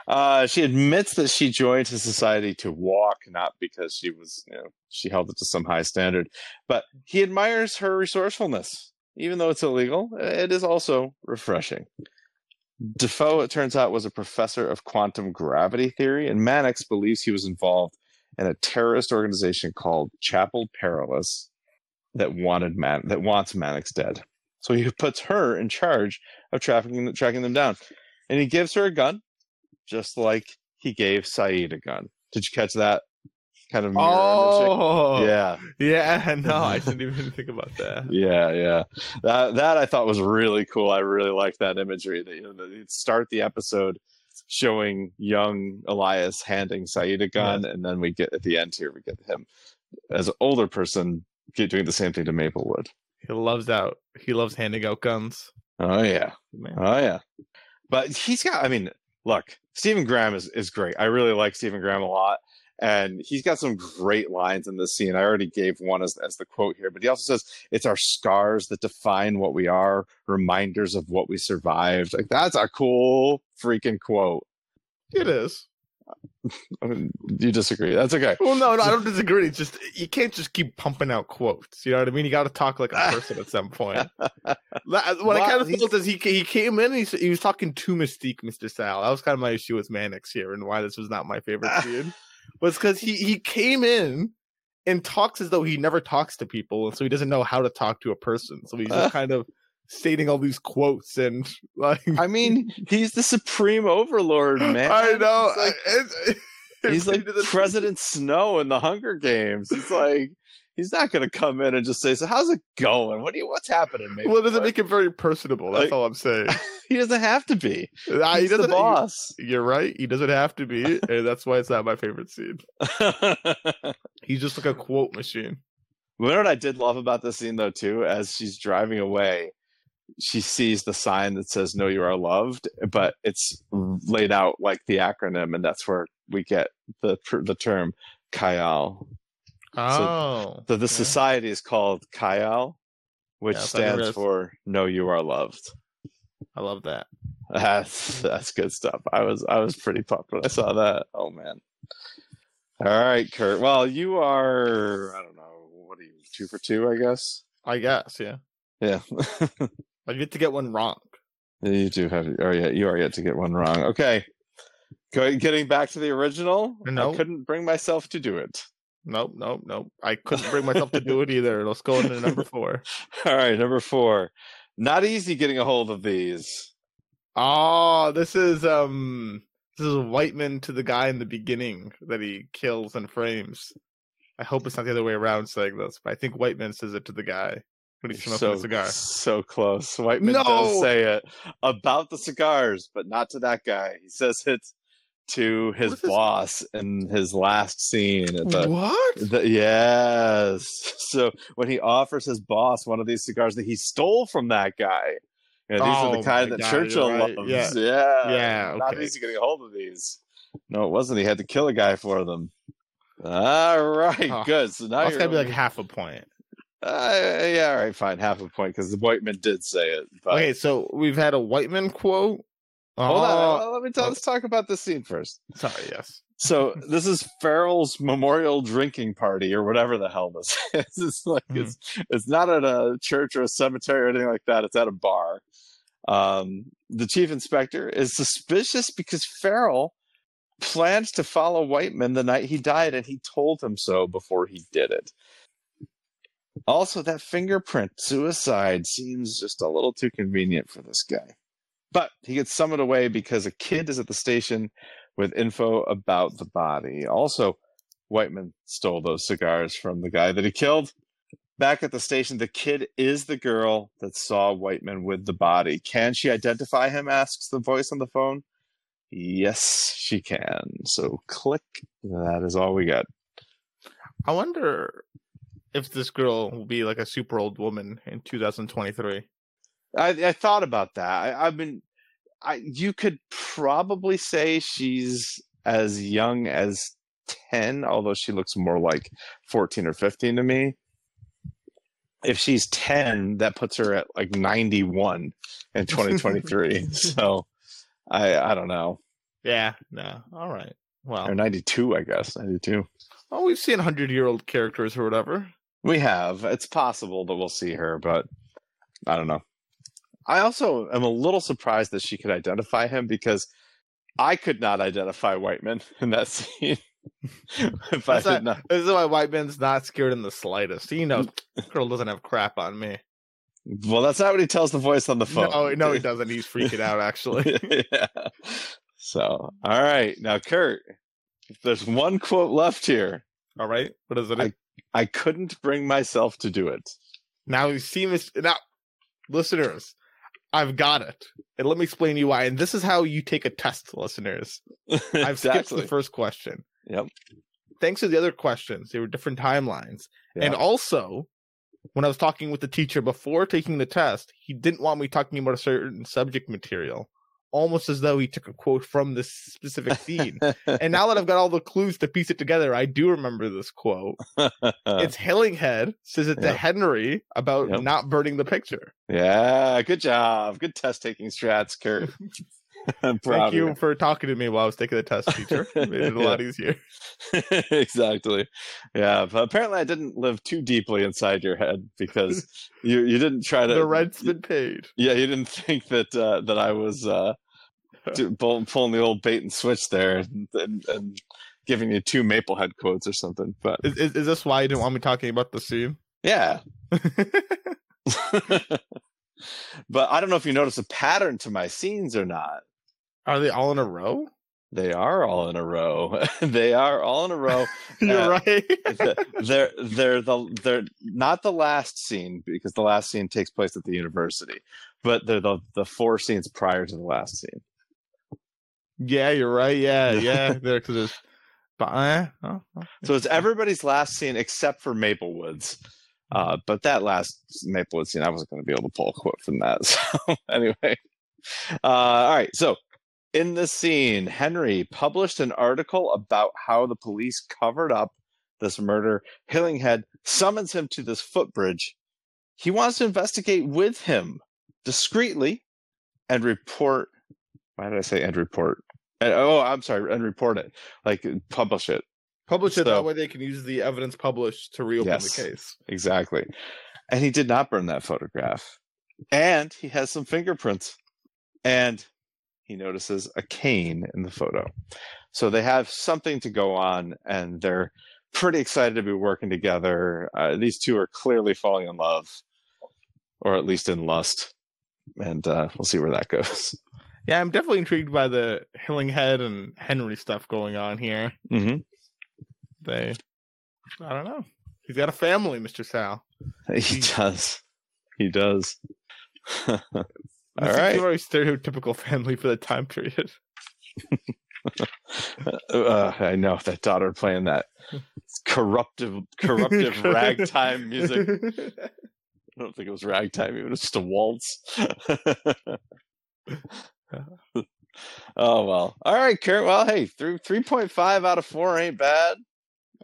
uh, she admits that she joined his society to walk, not because she was, you know, she held it to some high standard, but he admires her resourcefulness. Even though it's illegal, it is also refreshing. Defoe, it turns out, was a professor of quantum gravity theory, and Mannix believes he was involved in a terrorist organization called Chapel Perilous that wanted Man that wants Mannix dead. So he puts her in charge of tracking tracking them down, and he gives her a gun, just like he gave Saeed a gun. Did you catch that kind of mirror? Oh, Yeah, yeah. No, I didn't even think about that. yeah, yeah. That that I thought was really cool. I really liked that imagery. That you know, that start the episode showing young Elias handing Saeed a gun, and then we get at the end here we get him as an older person get, doing the same thing to Maplewood. He loves out. He loves handing out guns. Oh yeah, Man. oh yeah. But he's got. I mean, look, Stephen Graham is is great. I really like Stephen Graham a lot. And he's got some great lines in this scene. I already gave one as, as the quote here, but he also says, It's our scars that define what we are, reminders of what we survived. Like, that's a cool freaking quote. It is. I you disagree. That's okay. Well, no, no, I don't disagree. It's just you can't just keep pumping out quotes. You know what I mean? You got to talk like a person at some point. La- uh, What I Well, kind of felt is he he came in and he, he was talking to Mystique, Mister Sal. That was kind of my issue with Mannix here, and why this was not my favorite scene. Was because he he came in and talks as though he never talks to people, and so he doesn't know how to talk to a person. So he's just kind of stating all these quotes and like I mean, he's the supreme overlord, man. I know. He's like, it's- he's like President Snow in the Hunger Games. He's like, he's not going to come in and just say, "So how's it going? What do you? What's happening?" Maybe Well, it doesn't make him very personable. That's Like- all I'm saying. he doesn't have to be. Ah, he He's the doesn't. boss. You're right. He doesn't have to be, and that's why it's not my favorite scene. He's just like a quote machine. You know what I did love about this scene though too? As she's driving away, she sees the sign that says "Know you are loved," but it's laid out like the acronym, and that's where we get the the term Kayal. Oh, So the okay. society is called Kayal, which Yeah, I thought it stands for "Know you are loved." I love that. That's mm. that's good stuff. I was I was pretty pumped when I saw that. Oh man. All right, Kirt. Well, you are I don't know, what are you, two for two, I guess? I guess, yeah. Yeah. I get to get one wrong. you do have oh yeah, you are yet to get one wrong. Okay. Go, getting back to the original, No. I couldn't bring myself to do it. Nope, nope, nope. I couldn't bring myself to do it either. Let's go into number four. All right, number four. Not easy getting a hold of these. Oh, this is um, this is Whiteman to the guy in the beginning that he kills and frames. I hope it's not the other way around saying this, but I think Whiteman says it to the guy when he's smoking so a cigar. so close. Whiteman No! does say it about the cigars, but not to that guy. He says it to his What is this? boss in his last scene. At the, what? the- yes. So when he offers his boss one of these cigars that he stole from that guy. You know, these are Oh the kind that God, Churchill right. loves. Yeah. Yeah. Yeah, Not easy getting a hold of these. No, it wasn't. He had to kill a guy for them. All right, Oh, good. So now That's you're gotta be like half a point. uh, yeah, all right, fine, half a point because the Whiteman did say it. But Okay, so we've had a Whiteman quote. Hold Oh, on, let me tell. Let's talk about this scene first. Sorry, yes. So this is Farrell's memorial drinking party or whatever the hell this is. It's like Mhm. it's it's not at a church or a cemetery or anything like that. It's at a bar. Um, the chief inspector is suspicious because Farrell planned to follow Whiteman the night he died, and he told him so before he did it. Also, that fingerprint suicide seems just a little too convenient for this guy. But he gets summoned away because a kid is at the station with info about the body. Also, Whiteman stole those cigars from the guy that he killed. Back at the station, the kid is the girl that saw Whiteman with the body. Can she identify him? asks the voice on the phone. Yes, she can. So click. That is all we got. I wonder if this girl will be like a super old woman in 2023. I, I thought about that. I, I've been. I you could probably say she's as young as ten, although she looks more like fourteen or fifteen to me. If she's ten, that puts her at like ninety one in twenty twenty three. So I I don't know. Yeah, no. All right. Well, Or ninety two, I guess. Ninety two. well oh, we've seen 100 year old characters or whatever. We have. It's possible that we'll see her, but I don't know. I also am a little surprised that she could identify him because I could not identify Whiteman in that scene. if I did not. This is why Whiteman's not scared in the slightest. He knows girl doesn't have crap on me. Well, that's not what he tells the voice on the phone. No, no, he doesn't. He's freaking out actually. yeah. So, all right. Now, Kirt, if there's one quote left here, All right. What is it? I- I couldn't bring myself to do it. now you see this now listeners, I've got it. And let me explain to you why. And this is how you take a test, listeners. I've skipped the first question. Yep. Thanks to the other questions, they were different timelines. And also, when I was talking with the teacher before taking the test, he didn't want me talking about a certain subject material, almost as though he took a quote from this specific scene. and now that I've got all the clues to piece it together, I do remember this quote. it's Hillinghead says it to Henry about Yep. not burning the picture. yeah, good job. Good test taking strats, Kirt. Thank you for talking to me while I was taking the test, teacher. It made it a lot easier. exactly. Yeah, but apparently I didn't live too deeply inside your head because you you didn't try to The rent's been paid. Yeah, you didn't think that uh, that I was uh, pulling the old bait and switch there and, and, and giving you two Maplehead quotes or something. But Is, is, is this why you didn't want me talking about the scene? yeah. but I don't know if you notice a pattern to my scenes or not. Are they all in a row? They are all in a row. they are all in a row. You're Uh, right. they're they're the they're not the last scene because the last scene takes place at the university, but they're the the four scenes prior to the last scene. Yeah, you're right. Yeah, yeah. There, because there's. But, uh, oh, oh. So it's everybody's last scene except for Maplewoods. Uh, but that last Maplewood scene, I wasn't going to be able to pull a quote from that. So anyway, uh, all right. So in this scene, Henry published an article about how the police covered up this murder. Hillinghead summons him to this footbridge. He wants to investigate with him discreetly and report. Why did I say end report? And, oh, I'm sorry, end report it, like publish it. Publish it So- that way they can use the evidence published to reopen Yes. the case. Exactly. And he did not burn that photograph. And he has some fingerprints. And he notices a cane in the photo. So they have something to go on, and they're pretty excited to be working together. Uh, these two are clearly falling in love, or at least in lust. And uh, we'll see where that goes. Yeah, I'm definitely intrigued by the Hillinghead and Henry stuff going on here. hmm They, I don't know. He's got a family, Mr. Sal. He does. He does. All right. Very stereotypical family for the time period. uh, I know that daughter playing that corruptive, corruptive ragtime music. I don't think it was ragtime; it was just a waltz. oh well, all right, Kirt. Well, hey, three three point five out of four ain't bad.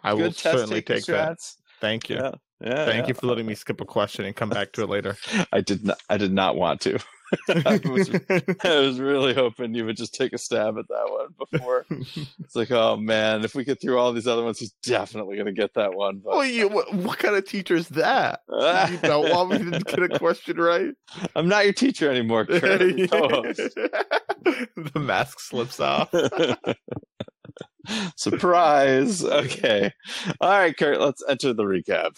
I will Good test certainly take that. Thank you. Yeah, yeah. Thank yeah. you for letting me skip a question and come back to it later. I did not. I did not want to. I, was, I was really hoping you would just take a stab at that one before. It's like, oh man, if we get through all these other ones, he's definitely going to get that one. But well, you, what, what kind of teacher is that? You don't want me to get a question right? I'm not your teacher anymore, Kirt. I'm your co-host. the mask slips off. Surprise. Okay. All right, Kirt, let's enter the recap.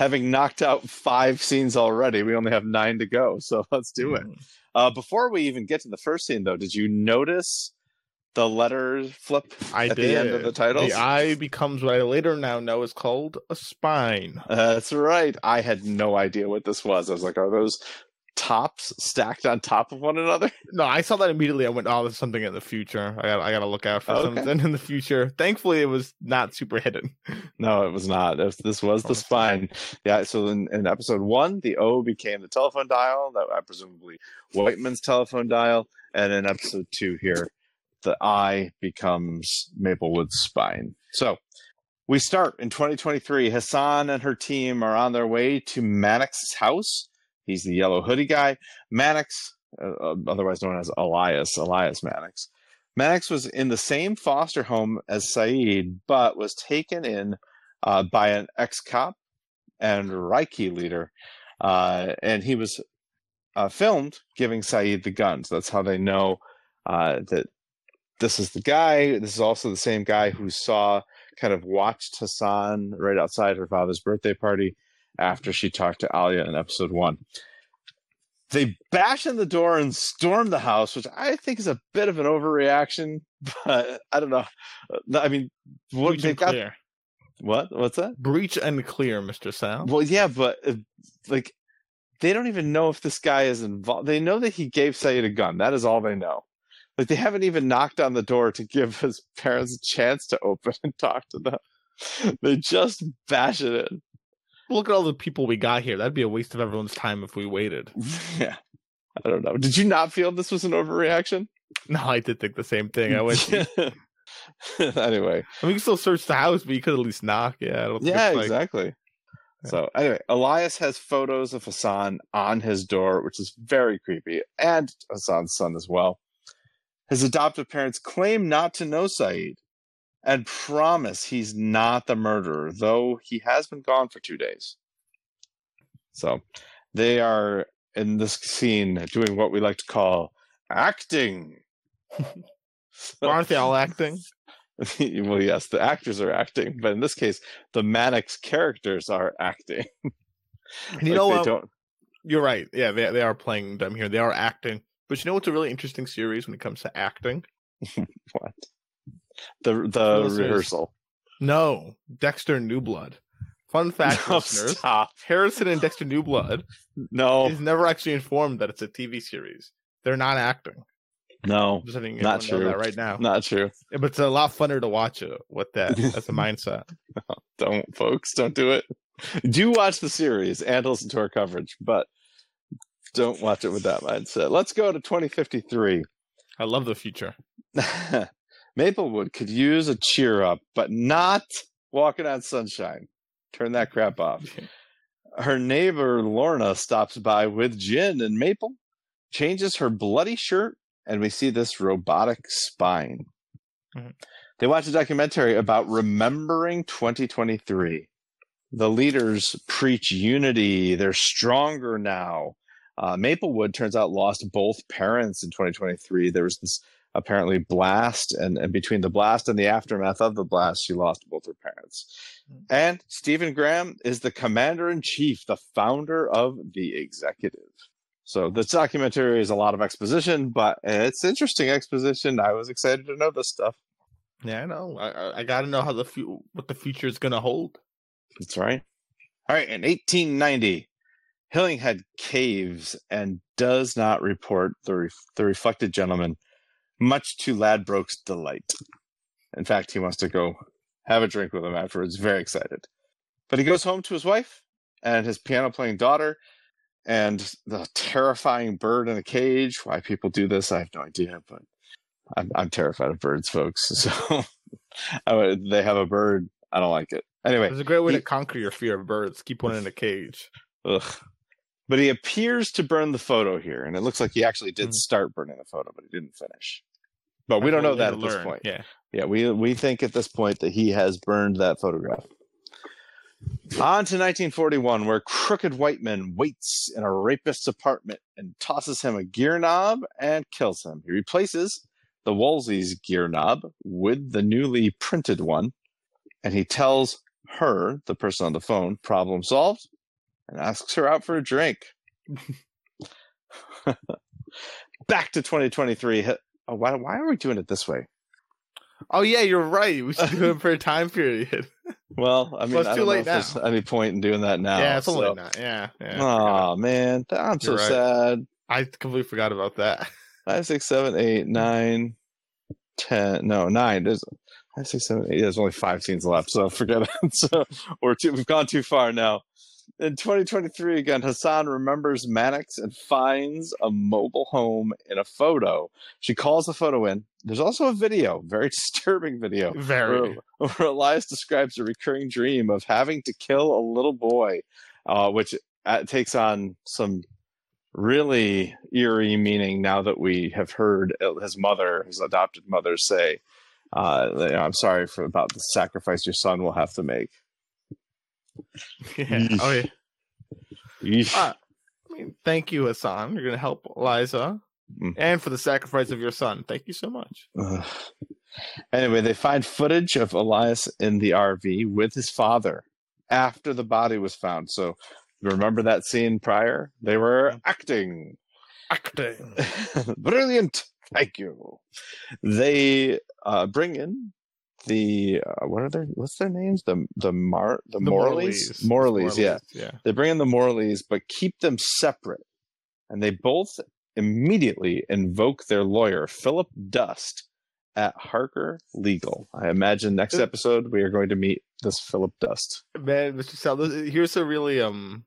Having knocked out five scenes already. We only have nine to go, so let's do it. Mm. Uh, before we even get to the first scene, though, did you notice the letter flip I at did. the end of the title? The eye becomes what I later now know is called a spine. That's right. I had no idea what this was. I was like, are those tops stacked on top of one another? No, I saw that immediately. I went, "Oh, there's something in the future. I got, I got to look out for Okay. something in the future." Thankfully, it was not super hidden. No, it was not. This, this was the Oh, spine. Yeah. So in, in episode one, the O became the telephone dial. That uh, presumably Whiteman's telephone dial. And in episode two here, the I becomes Maplewood's spine. So we start in 2023. Hassan and her team are on their way to Maddox's house. He's the yellow hoodie guy. Maddox, uh, uh, otherwise known as Elias, Elias Maddox. Maddox was in the same foster home as Saeed, but was taken in uh, by an ex cop and Reiki leader. Uh, and he was uh, filmed giving Saeed the guns. That's how they know uh, that this is the guy. This is also the same guy who saw, kind of watched Hassan right outside her father's birthday party after she talked to Alia in episode one. They bash in the door and storm the house, which I think is a bit of an overreaction, but I don't know. I mean, what Breach and got clear. what? What's that? Breach and clear, Mister Sal. Well, yeah, but uh, like they don't even know if this guy is involved. They know that he gave Sayed a gun. That is all they know. Like they haven't even knocked on the door to give his parents a chance to open and talk to them. They just bash it in. Look at all the people we got here. That'd be a waste of everyone's time if we waited. Yeah. I don't know. Did you not feel this was an overreaction? No, I did think the same thing. I went. anyway, I mean, you can still search the house, but you could at least knock. Yeah, I don't think yeah, like, exactly. So anyway, Elias has photos of Hassan on his door, which is very creepy, and Hassan's son as well. His adoptive parents claim not to know Saeed and promise he's not the murderer, though he has been gone for two days. So they are in this scene doing what we like to call acting. Aren't they all acting? well, yes, the actors are acting, but in this case, the Maddox characters are acting. And you Like, know what? Um, don't You're right. Yeah, they they are playing them here. They are acting. But you know what's a really interesting series when it comes to acting? what the the Listeners. rehearsal. No, Dexter New Blood. Fun fact, No, listeners: stop. Harrison and Dexter New Blood No, is never actually informed that it's a TV series. They're not acting. no, I'm just letting Not true. that right now. not true. But it's a lot funner to watch it with that as a mindset. Don't, folks, don't do it. Do watch the series and listen to our coverage, but don't watch it with that mindset. Let's go to 2053. I love the future. Maplewood could use a cheer up, but not walking on sunshine. Turn that crap off. Her neighbor Lorna stops by with gin and Maple, changes her bloody shirt, and we see this robotic spine. Mhm. They watch a documentary about remembering 2023. The leaders preach unity. They're stronger now. Uh, Maplewood turns out lost both parents in 2023. There was this apparently blast, and, and between the blast and the aftermath of the blast, she lost both her parents. Mm. And Stephen Graham is the commander in chief, the founder of the executive. So this documentary is a lot of exposition, but it's interesting exposition. I was excited to know this stuff. Yeah, I know. I, I, I got to know how the fu- what the future is going to hold. That's right. All right, in 1890, Hillinghead caves and does not report the, ref- the reflected gentleman, much to Ladbroke's delight. In fact, he wants to go have a drink with him afterwards, very excited. But he goes home to his wife and his piano playing daughter and the terrifying bird in a cage. Why people do this, I have no idea, but I'm, I'm terrified of birds, folks. So I they have a bird. I don't like it. Anyway, it's a great way he- to conquer your fear of birds. Keep one in a cage. Ugh. But he appears to burn the photo here, and it looks like he actually did Hmm. start burning the photo, but he didn't finish. But we don't know that at this point. Yeah. Yeah, we we think at this point that he has burned that photograph. On to 1941, where Crooked Whiteman waits in a rapist's apartment and tosses him a gear knob and kills him. He replaces the Wolsey's gear knob with the newly printed one, and he tells her, the person on the phone, problem solved, and asks her out for a drink. Back to 2023. Oh, why, why are we doing it this way? Oh yeah, you're right. We should do it for a time period. Well, I mean, Well, it's I too don't know late if there's now. any point in doing that now. yeah, it's so- not. Yeah, yeah. Oh man, I'm so You're right. sad. I completely forgot about that. Five, six, seven, eight, nine, ten. No, nine. There's five, six, seven, eight. There's only five scenes left, so forget it. so we're too, we've gone too far now. In 2023, again, Hassan remembers Mannix and finds a mobile home in a photo. She calls the photo in. There's also a video, very disturbing video, Very. where, where Elias describes a recurring dream of having to kill a little boy, uh, which uh, takes on some really eerie meaning now that we have heard his mother, his adopted mother, say, uh, "I'm sorry for about the sacrifice your son will have to make." Yeah. Oh yeah. Ah, I mean, thank you, Hassan. You're gonna help Eliza, Mm. and for the sacrifice of your son. Thank you so much. Ugh. Anyway, they find footage of Elias in the RV with his father after the body was found. So, remember that scene prior? They were acting. Acting. Brilliant. Thank you. They uh, bring in the uh, what are their what's their names? The the Mar the, Morleys. Morleys, yeah. Yeah. They bring in the Morleys, but keep them separate. And they both immediately invoke their lawyer, Philip Dust, at Harker Legal. I imagine next Uh, episode we are going to meet this Philip Dust. Man, Mr. Sal, here's a really um,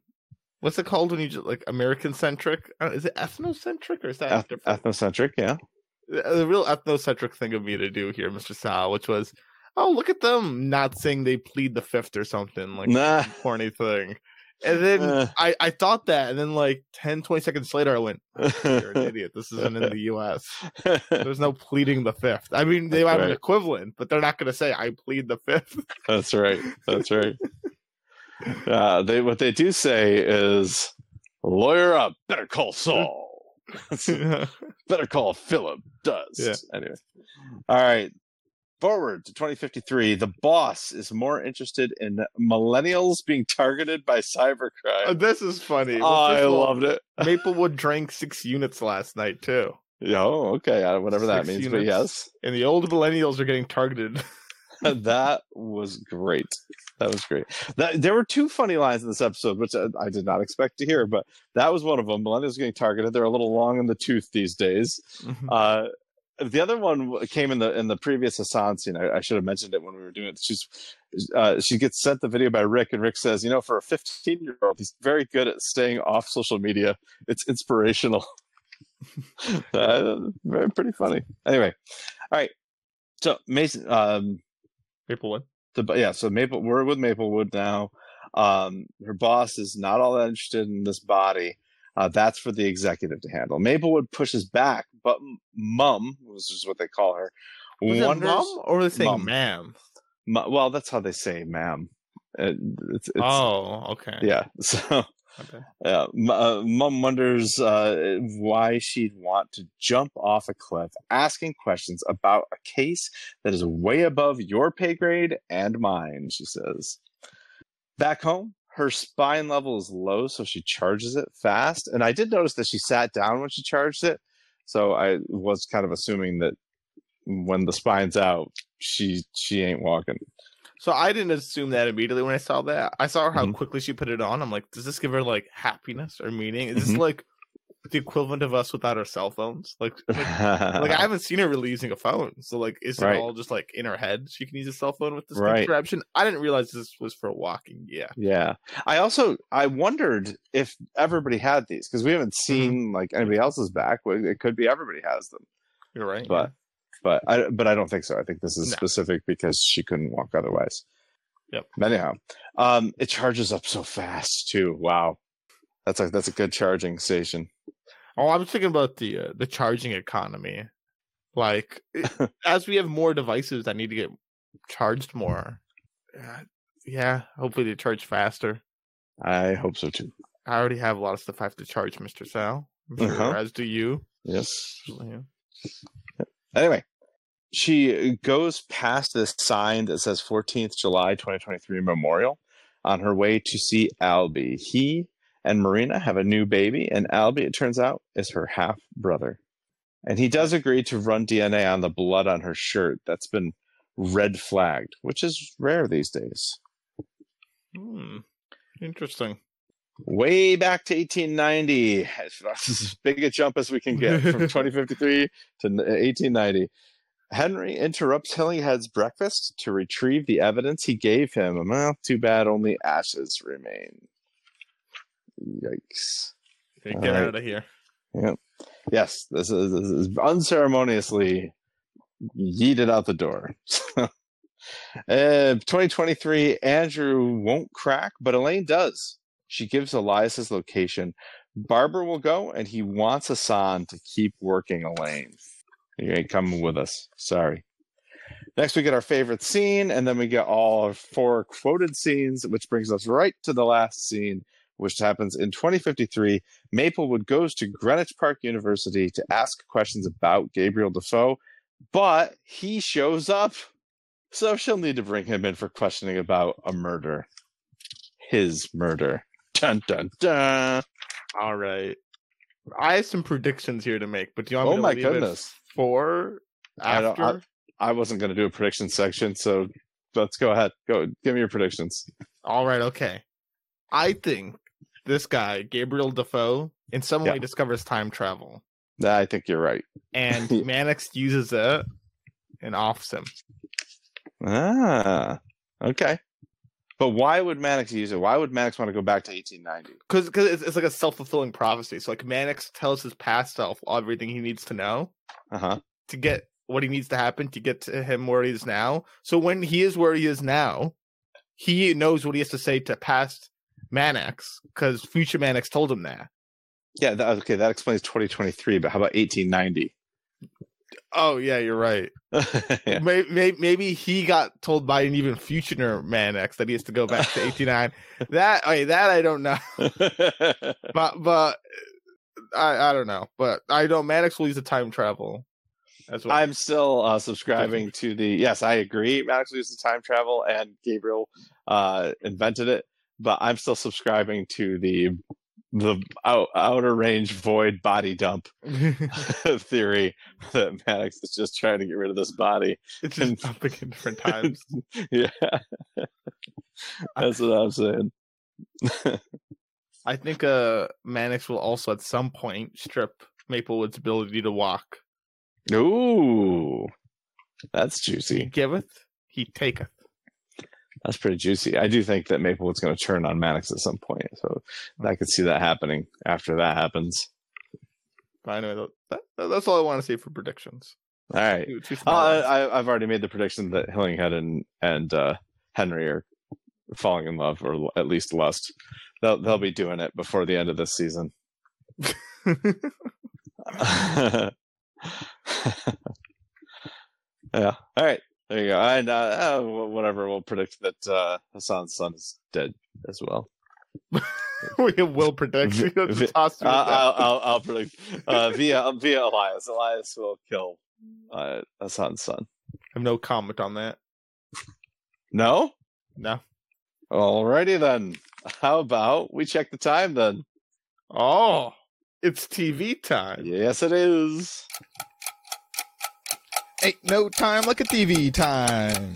what's it called when you just like American centric? Uh, is it ethnocentric or is that Eth- ethnocentric, yeah. The real ethnocentric thing of me to do here, Mr. Sal, which was, oh, look at them not saying they plead the fifth or something like Nah. corny thing. And then Uh. I, I thought that, and then like 10, 20 seconds later, I went, You're an idiot. This isn't in the US. There's no pleading the fifth. I mean, they That's have an equivalent, but they're not going to say, I plead the fifth. That's right. That's right. Uh, they what they do say is, "Lawyer up, better call Saul." better call Philip. Does Yeah. anyway. All right. Forward to 2053. The boss is more interested in millennials being targeted by cybercrime. this is funny. Oh, I first of all, loved it. Maplewood drank six units last night, too. Yeah, oh, okay, uh, whatever that means, but yes. And the old millennials are getting targeted. that was great. That was great. That, there were two funny lines in this episode, which I, I did not expect to hear, but that was one of them. Millennials getting targeted. They're a little long in the tooth these days. Uh, the other one came in the in the previous Hassan scene. I, I should have mentioned it when we were doing it. She's uh, she gets sent the video by Rick, and Rick says, "You know, for a 15 year old, he's very good at staying off social media. It's inspirational." uh, very pretty funny. Anyway, all right. So Mason, um, Maplewood. the yeah, so Maple we're with Maplewood now. Um, her boss is not all that interested in this body. Uh, that's for the executive to handle. Maplewood pushes back, but Mum, which is what they call her, Was wonders. mom or they Mum. ma'am? Well, that's how they say, "ma'am." It, it's, it's, oh, okay. yeah. So Okay. uh, Mum wonders uh, why she'd want to jump off a cliff, asking questions about a case that is way above your pay grade and mine, she says. Back home, her spine level is low, so she charges it fast. And I did notice that she sat down when she charged it. So I was kind of assuming that when the spine's out, she she ain't walking. So I didn't assume that immediately when I saw that. I saw how Mhm. quickly she put it on. I'm like, does this give her like happiness or meaning? Is this Mhm. like the equivalent of us without our cell phones? Like, like, like I haven't seen her really using a phone. So like, is it all just like in her head? She can use a cell phone with this Right. contraption. I didn't realize this was for walking. Yeah. Yeah. I also I wondered if everybody had these because we haven't seen like anybody else's back. It could be everybody has them, You're right. but but I but I don't think so. I think this is No. specific because she couldn't walk otherwise. Yep. Anyhow, um, it charges up so fast too. Wow, that's a that's a good charging station. Oh, I'm thinking about the uh, the charging economy. Like, it- as we have more devices that need to get charged more, uh, yeah, hopefully they charge faster. I hope so too. I already have a lot of stuff I have to charge, Mister Sal. Sure, Uh-huh. As do you. Yes. Yeah. Anyway, she goes past this sign that says 14th July 2023 Memorial on her way to see Albie. He and Marina have a new baby, and Albie, it turns out, is her half brother. And he does agree to run DNA on the blood on her shirt that's been red flagged, which is rare these days. Hmm. Interesting. Way back to 1890. That's as big a jump as we can get from 2053 to 1890. Henry interrupts Hillinghead's breakfast to retrieve the evidence he gave him. Well, too bad only ashes remain. Yikes. Okay, get right. out of here. Yep. Yes, this is, this is unceremoniously yeeted out the door. uh, 2023, Andrew won't crack, but Elaine does. She gives Elias his location. Barbara will go, and he wants Hassan to keep working Elaine. You ain't coming with us. Sorry. Next, we get our favorite scene, and then we get all our four quoted scenes, which brings us right to the last scene, which happens in 2053. Maplewood goes to Greenwich Park University to ask questions about Gabriel Defoe, but he shows up. So she'll need to bring him in for questioning about a murder. His murder. Dun dun dun. All right. I have some predictions here to make, but do you want me Oh to my leave it goodness. for I don't- after? I wasn't going to do a prediction section, so let's go ahead. Go give me your predictions. All right, okay. I think this guy, Gabriel Defoe, in some Yeah. way discovers time travel, I think you're right. and Mannix uses it and offs him. Ah, okay. But why would Mannix use it? Why would Mannix want to go back to 1890? Because it's, it's like a self fulfilling prophecy. So like Mannix tells his past self everything he needs to know Uh huh. to get what he needs to happen to get to him where he is now. So when he is where he is now, he knows what he has to say to past Mannix because future Mannix told him that. Yeah. That, okay, that explains 2023. But how about 1890? Oh yeah, you're right. yeah. Maybe, maybe, maybe he got told by an even future Mannix that he has to go back to 89. that okay, that I don't know, but but I I don't know, but I know Mannix will use the time travel as well. I'm still uh, subscribing to the. Yes, I agree. Mannix used the time travel, and Gabriel uh, invented it. But I'm still subscribing to the the out, outer range void body dump theory that Mannix is just trying to get rid of this body. it's just jumping in different times. yeah, that's what I'm saying. I think uh Mannix will also at some point strip Maplewood's ability to walk. Ooh, that's He juicy. giveth, he taketh. That's pretty juicy. I do think that Maplewood's going to turn on Mannix at some point, so I could see that happening after that happens. But anyway, that, that, that's all I want to say for predictions. All right. Uh. I, I've already made the prediction that Hillinghead and and uh, Henry are falling in love, or at least lust. They'll they'll be doing it before the end of this season. yeah. All right. There you go. And uh, uh, whatever. We'll predict that uh, Hassan's son is dead as well. we will predict. Vi- That's Uh. I'll, I'll, I'll predict uh, via via Elias. Elias will kill uh, Hassan's son. I have no comment on that. No. No. Alrighty then. How about we check the time then? Oh, it's TV time. Yes, it is. Ain't no time like a TV time.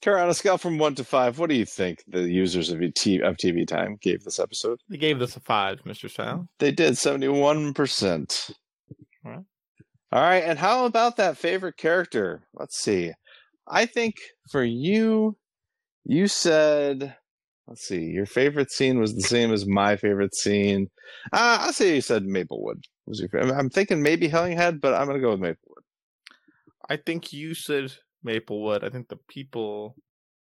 Kara, on a scale from one to five, what do you think the users of, ET of TV Time gave this episode? They gave this a five, Mr. Sal. They did seventy-one percent. Alright. All right, and how about that favorite character? Let's see. I think for you, you said, let's see, your favorite scene was the same as my favorite scene. Uh, I'll say you said Maplewood was your favorite. I'm thinking maybe Hillinghead, but I'm gonna go with Maplewood. I think you said Maplewood. I think the people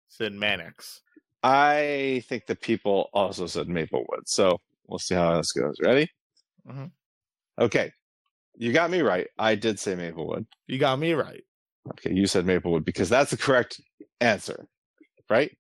said Mannix. I think the people also said Maplewood. So we'll see how this goes. Ready? Mhm. Okay. You got me right. I did say Maplewood. You got me right. Okay, you said Maplewood because that's the correct answer, right?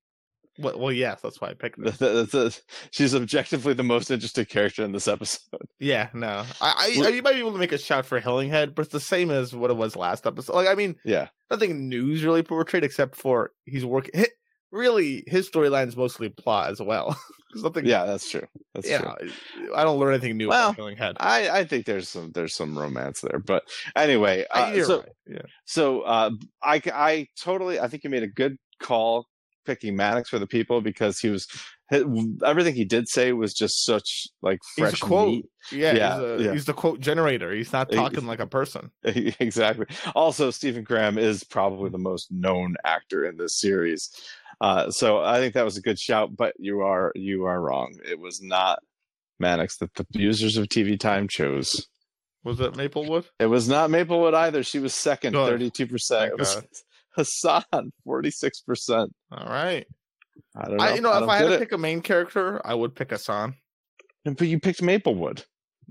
Well, well, yes, that's why I picked Th- it. th- th- She's objectively the most interesting character in this episode. Yeah, no, I, I, you might be able to make a shout for Hillinghead, but it's the same as what it was last episode. Like, I mean, Yeah, nothing new's really portrayed except for he's working. hi- Really, his storyline is mostly plot as well. Nothing. yeah, that's true. That's yeah. true. I don't learn anything new Well, about Hillinghead. I, I think there's some there's some romance there, but anyway, uh, so right. Yeah. so uh, I I totally I think you made a good call picking Mannix for the people because he was everything he did say was just such like He's a fresh quote. Yeah, Yeah, he's, a, yeah. he's the quote generator. He's not He- talking like a person. exactly. Also, Stephen Graham is probably the most known actor in this series, uh, so I think that was a good shout. But you are you are wrong. It was not Mannix that the users of TV Time chose. Was it Maplewood? It was not Maplewood either. She was second, thirty-two percent. Thank It was God. Hassan, forty-six percent. All right. I don't know. I, you know, if I had to it. pick a main character, I would pick Hassan. but you picked Maplewood.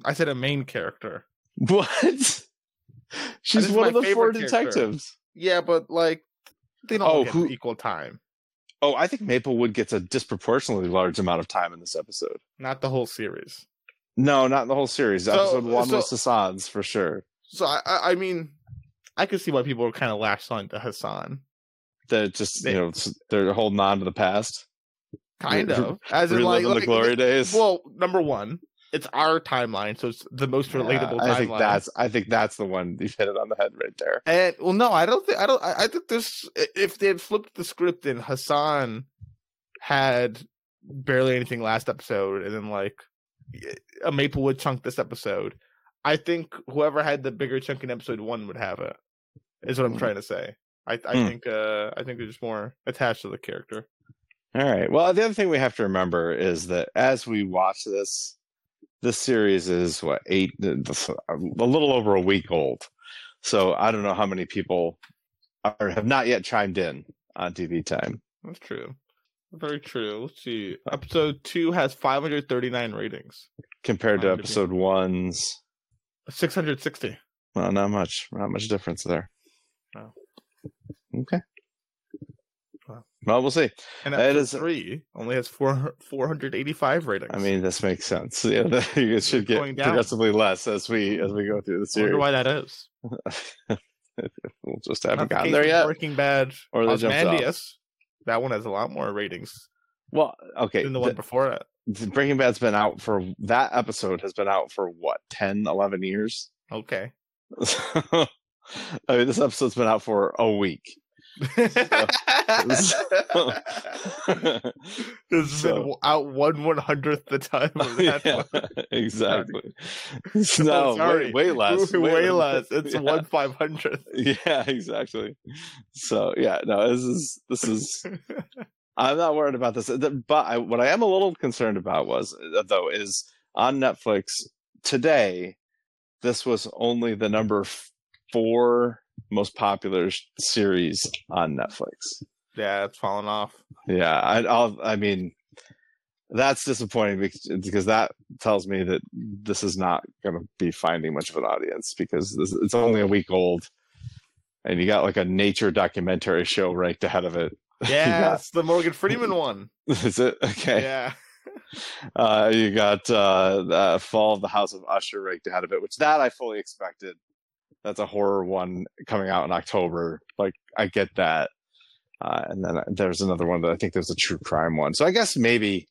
I said a main character. What? She's one of the four favorite character. detectives. Yeah, but like they don't Oh, who- equal time. Oh, I think Maplewood gets a disproportionately large amount of time in this episode. Not the whole series. No, not the whole series. So- Episode one so- was Hassan's for sure. So I, I, I mean, I could see why people were kind of lashed on to Hassan. They're just you know they're holding on to the past, Kind of, as in reliving like, the like glory days. Well, number one, it's our timeline, so it's the most Yeah, relatable I think that's I think that's the one you hit it on the head right there. And well, no, I don't think I don't. I, I think this. If they had flipped the script and Hassan had barely anything last episode, and then like a Maplewood chunk this episode, I think whoever had the bigger chunk in episode one would have it. Is what I'm Hmm. trying to say. I, I Hmm. think. Uh, I think they're just more attached to the character. All right. Well, the other thing we have to remember is that as we watch this, this series is what eight, a little over a week old. So I don't know how many people are, have not yet chimed in on TV time. That's true. Very true. Let's see. Episode two has 539 ratings. compared to episode one's. 660. Well, not much, not much difference there. No. Okay. Well. Well, we'll see. And That episode three only has four, 485 ratings. I mean, this makes sense. Yeah, it should get progressively less as we as we go through the I wonder series. why that is. we'll just haven't the gotten case there yet. Breaking Bad, Or they jumped off. Ozymandias. That one has a lot more ratings Well, okay. than the one before it. Breaking Bad's been out for that episode has been out for what 10, 11 years. Okay. I mean, this episode's been out for a week. It's So- been out one one hundredth the time of that yeah, one. exactly. No, sorry. way, way less. Way, less. It's yeah. one five hundredth. Yeah, exactly. So yeah, no, this is this is. I'm not worried about this, but I, what I am a little concerned about was uh, though is on Netflix today. This was only the number four most popular series on Netflix. Yeah, it's fallen off. Yeah, I, I'll. I mean, that's disappointing because, because that tells me that this is not going to be finding much of an audience because this, it's only a week old, and you got like a nature documentary show ranked ahead of it. Yeah, it's the Morgan Freeman one. is it okay? Yeah. Uh, you got uh, uh, Fall of the House of Usher ranked ahead of it, which that I fully expected. That's a horror one coming out in October. Like I get that. Uh, and then there's another one that I think there's a true crime one. So I guess maybe,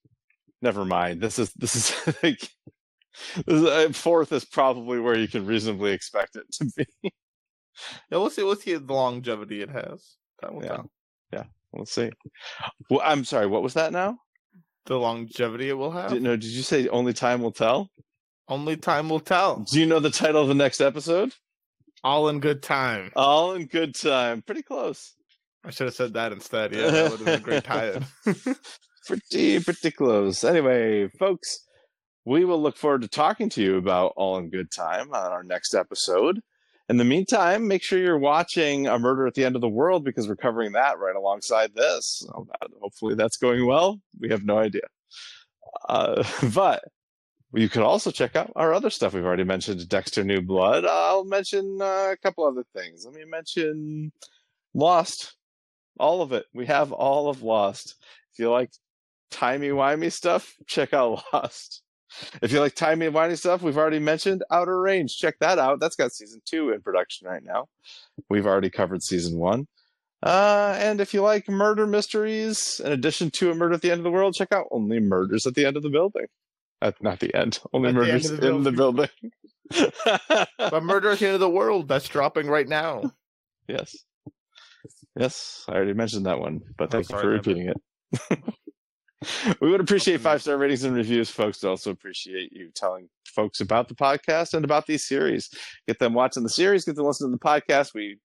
never mind. This is this is like this is, uh, fourth is probably where you can reasonably expect it to be. Yeah, we'll see. We'll see the longevity it has. That will Yeah. tell. We'll see. Well, I'm sorry. What was that now? The longevity it will have. Did, no, did you say only time will tell? Only time will tell. Do you know the title of the next episode? All in good time. All in good time. Pretty close. I should have said that instead. Yeah, that would have been a great tie-in. pretty pretty close. Anyway, folks, we will look forward to talking to you about All in Good Time on our next episode. In the meantime, make sure you're watching A Murder at the End of the World because we're covering that right alongside this. Hopefully, that's going well. We have no idea. Uh, but you could also check out our other stuff we've already mentioned Dexter New Blood. I'll mention uh, a couple other things. Let me mention Lost. All of it. We have all of Lost. If you like timey wimey stuff, check out Lost. If you like timey wimey stuff, we've already mentioned Outer Range. Check that out. That's got season two in production right now. We've already covered season one. Uh, and if you like murder mysteries, in addition to a murder at the end of the world, check out Only Murders at the End of the Building. Uh, not the end. Only At the end murders the in the building. But Murder at the End of the World, that's dropping right now. yes. Yes, I already mentioned that one, but Oh, thank sorry, you for Evan. repeating it. we would appreciate five star ratings and reviews, folks. To also appreciate you telling folks about the podcast and about these series. Get them watching the series, get them listening to the podcast. We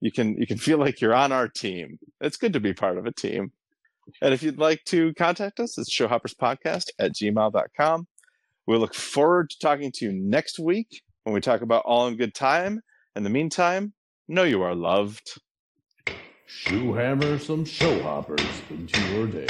you can you can feel like you're on our team. It's good to be part of a team. And if you'd like to contact us, it's showhopperspodcast at gmail.com. We look forward to talking to you next week when we talk about All in Good Time. In the meantime, know you are loved. Shoe hammer some showhoppers into your day.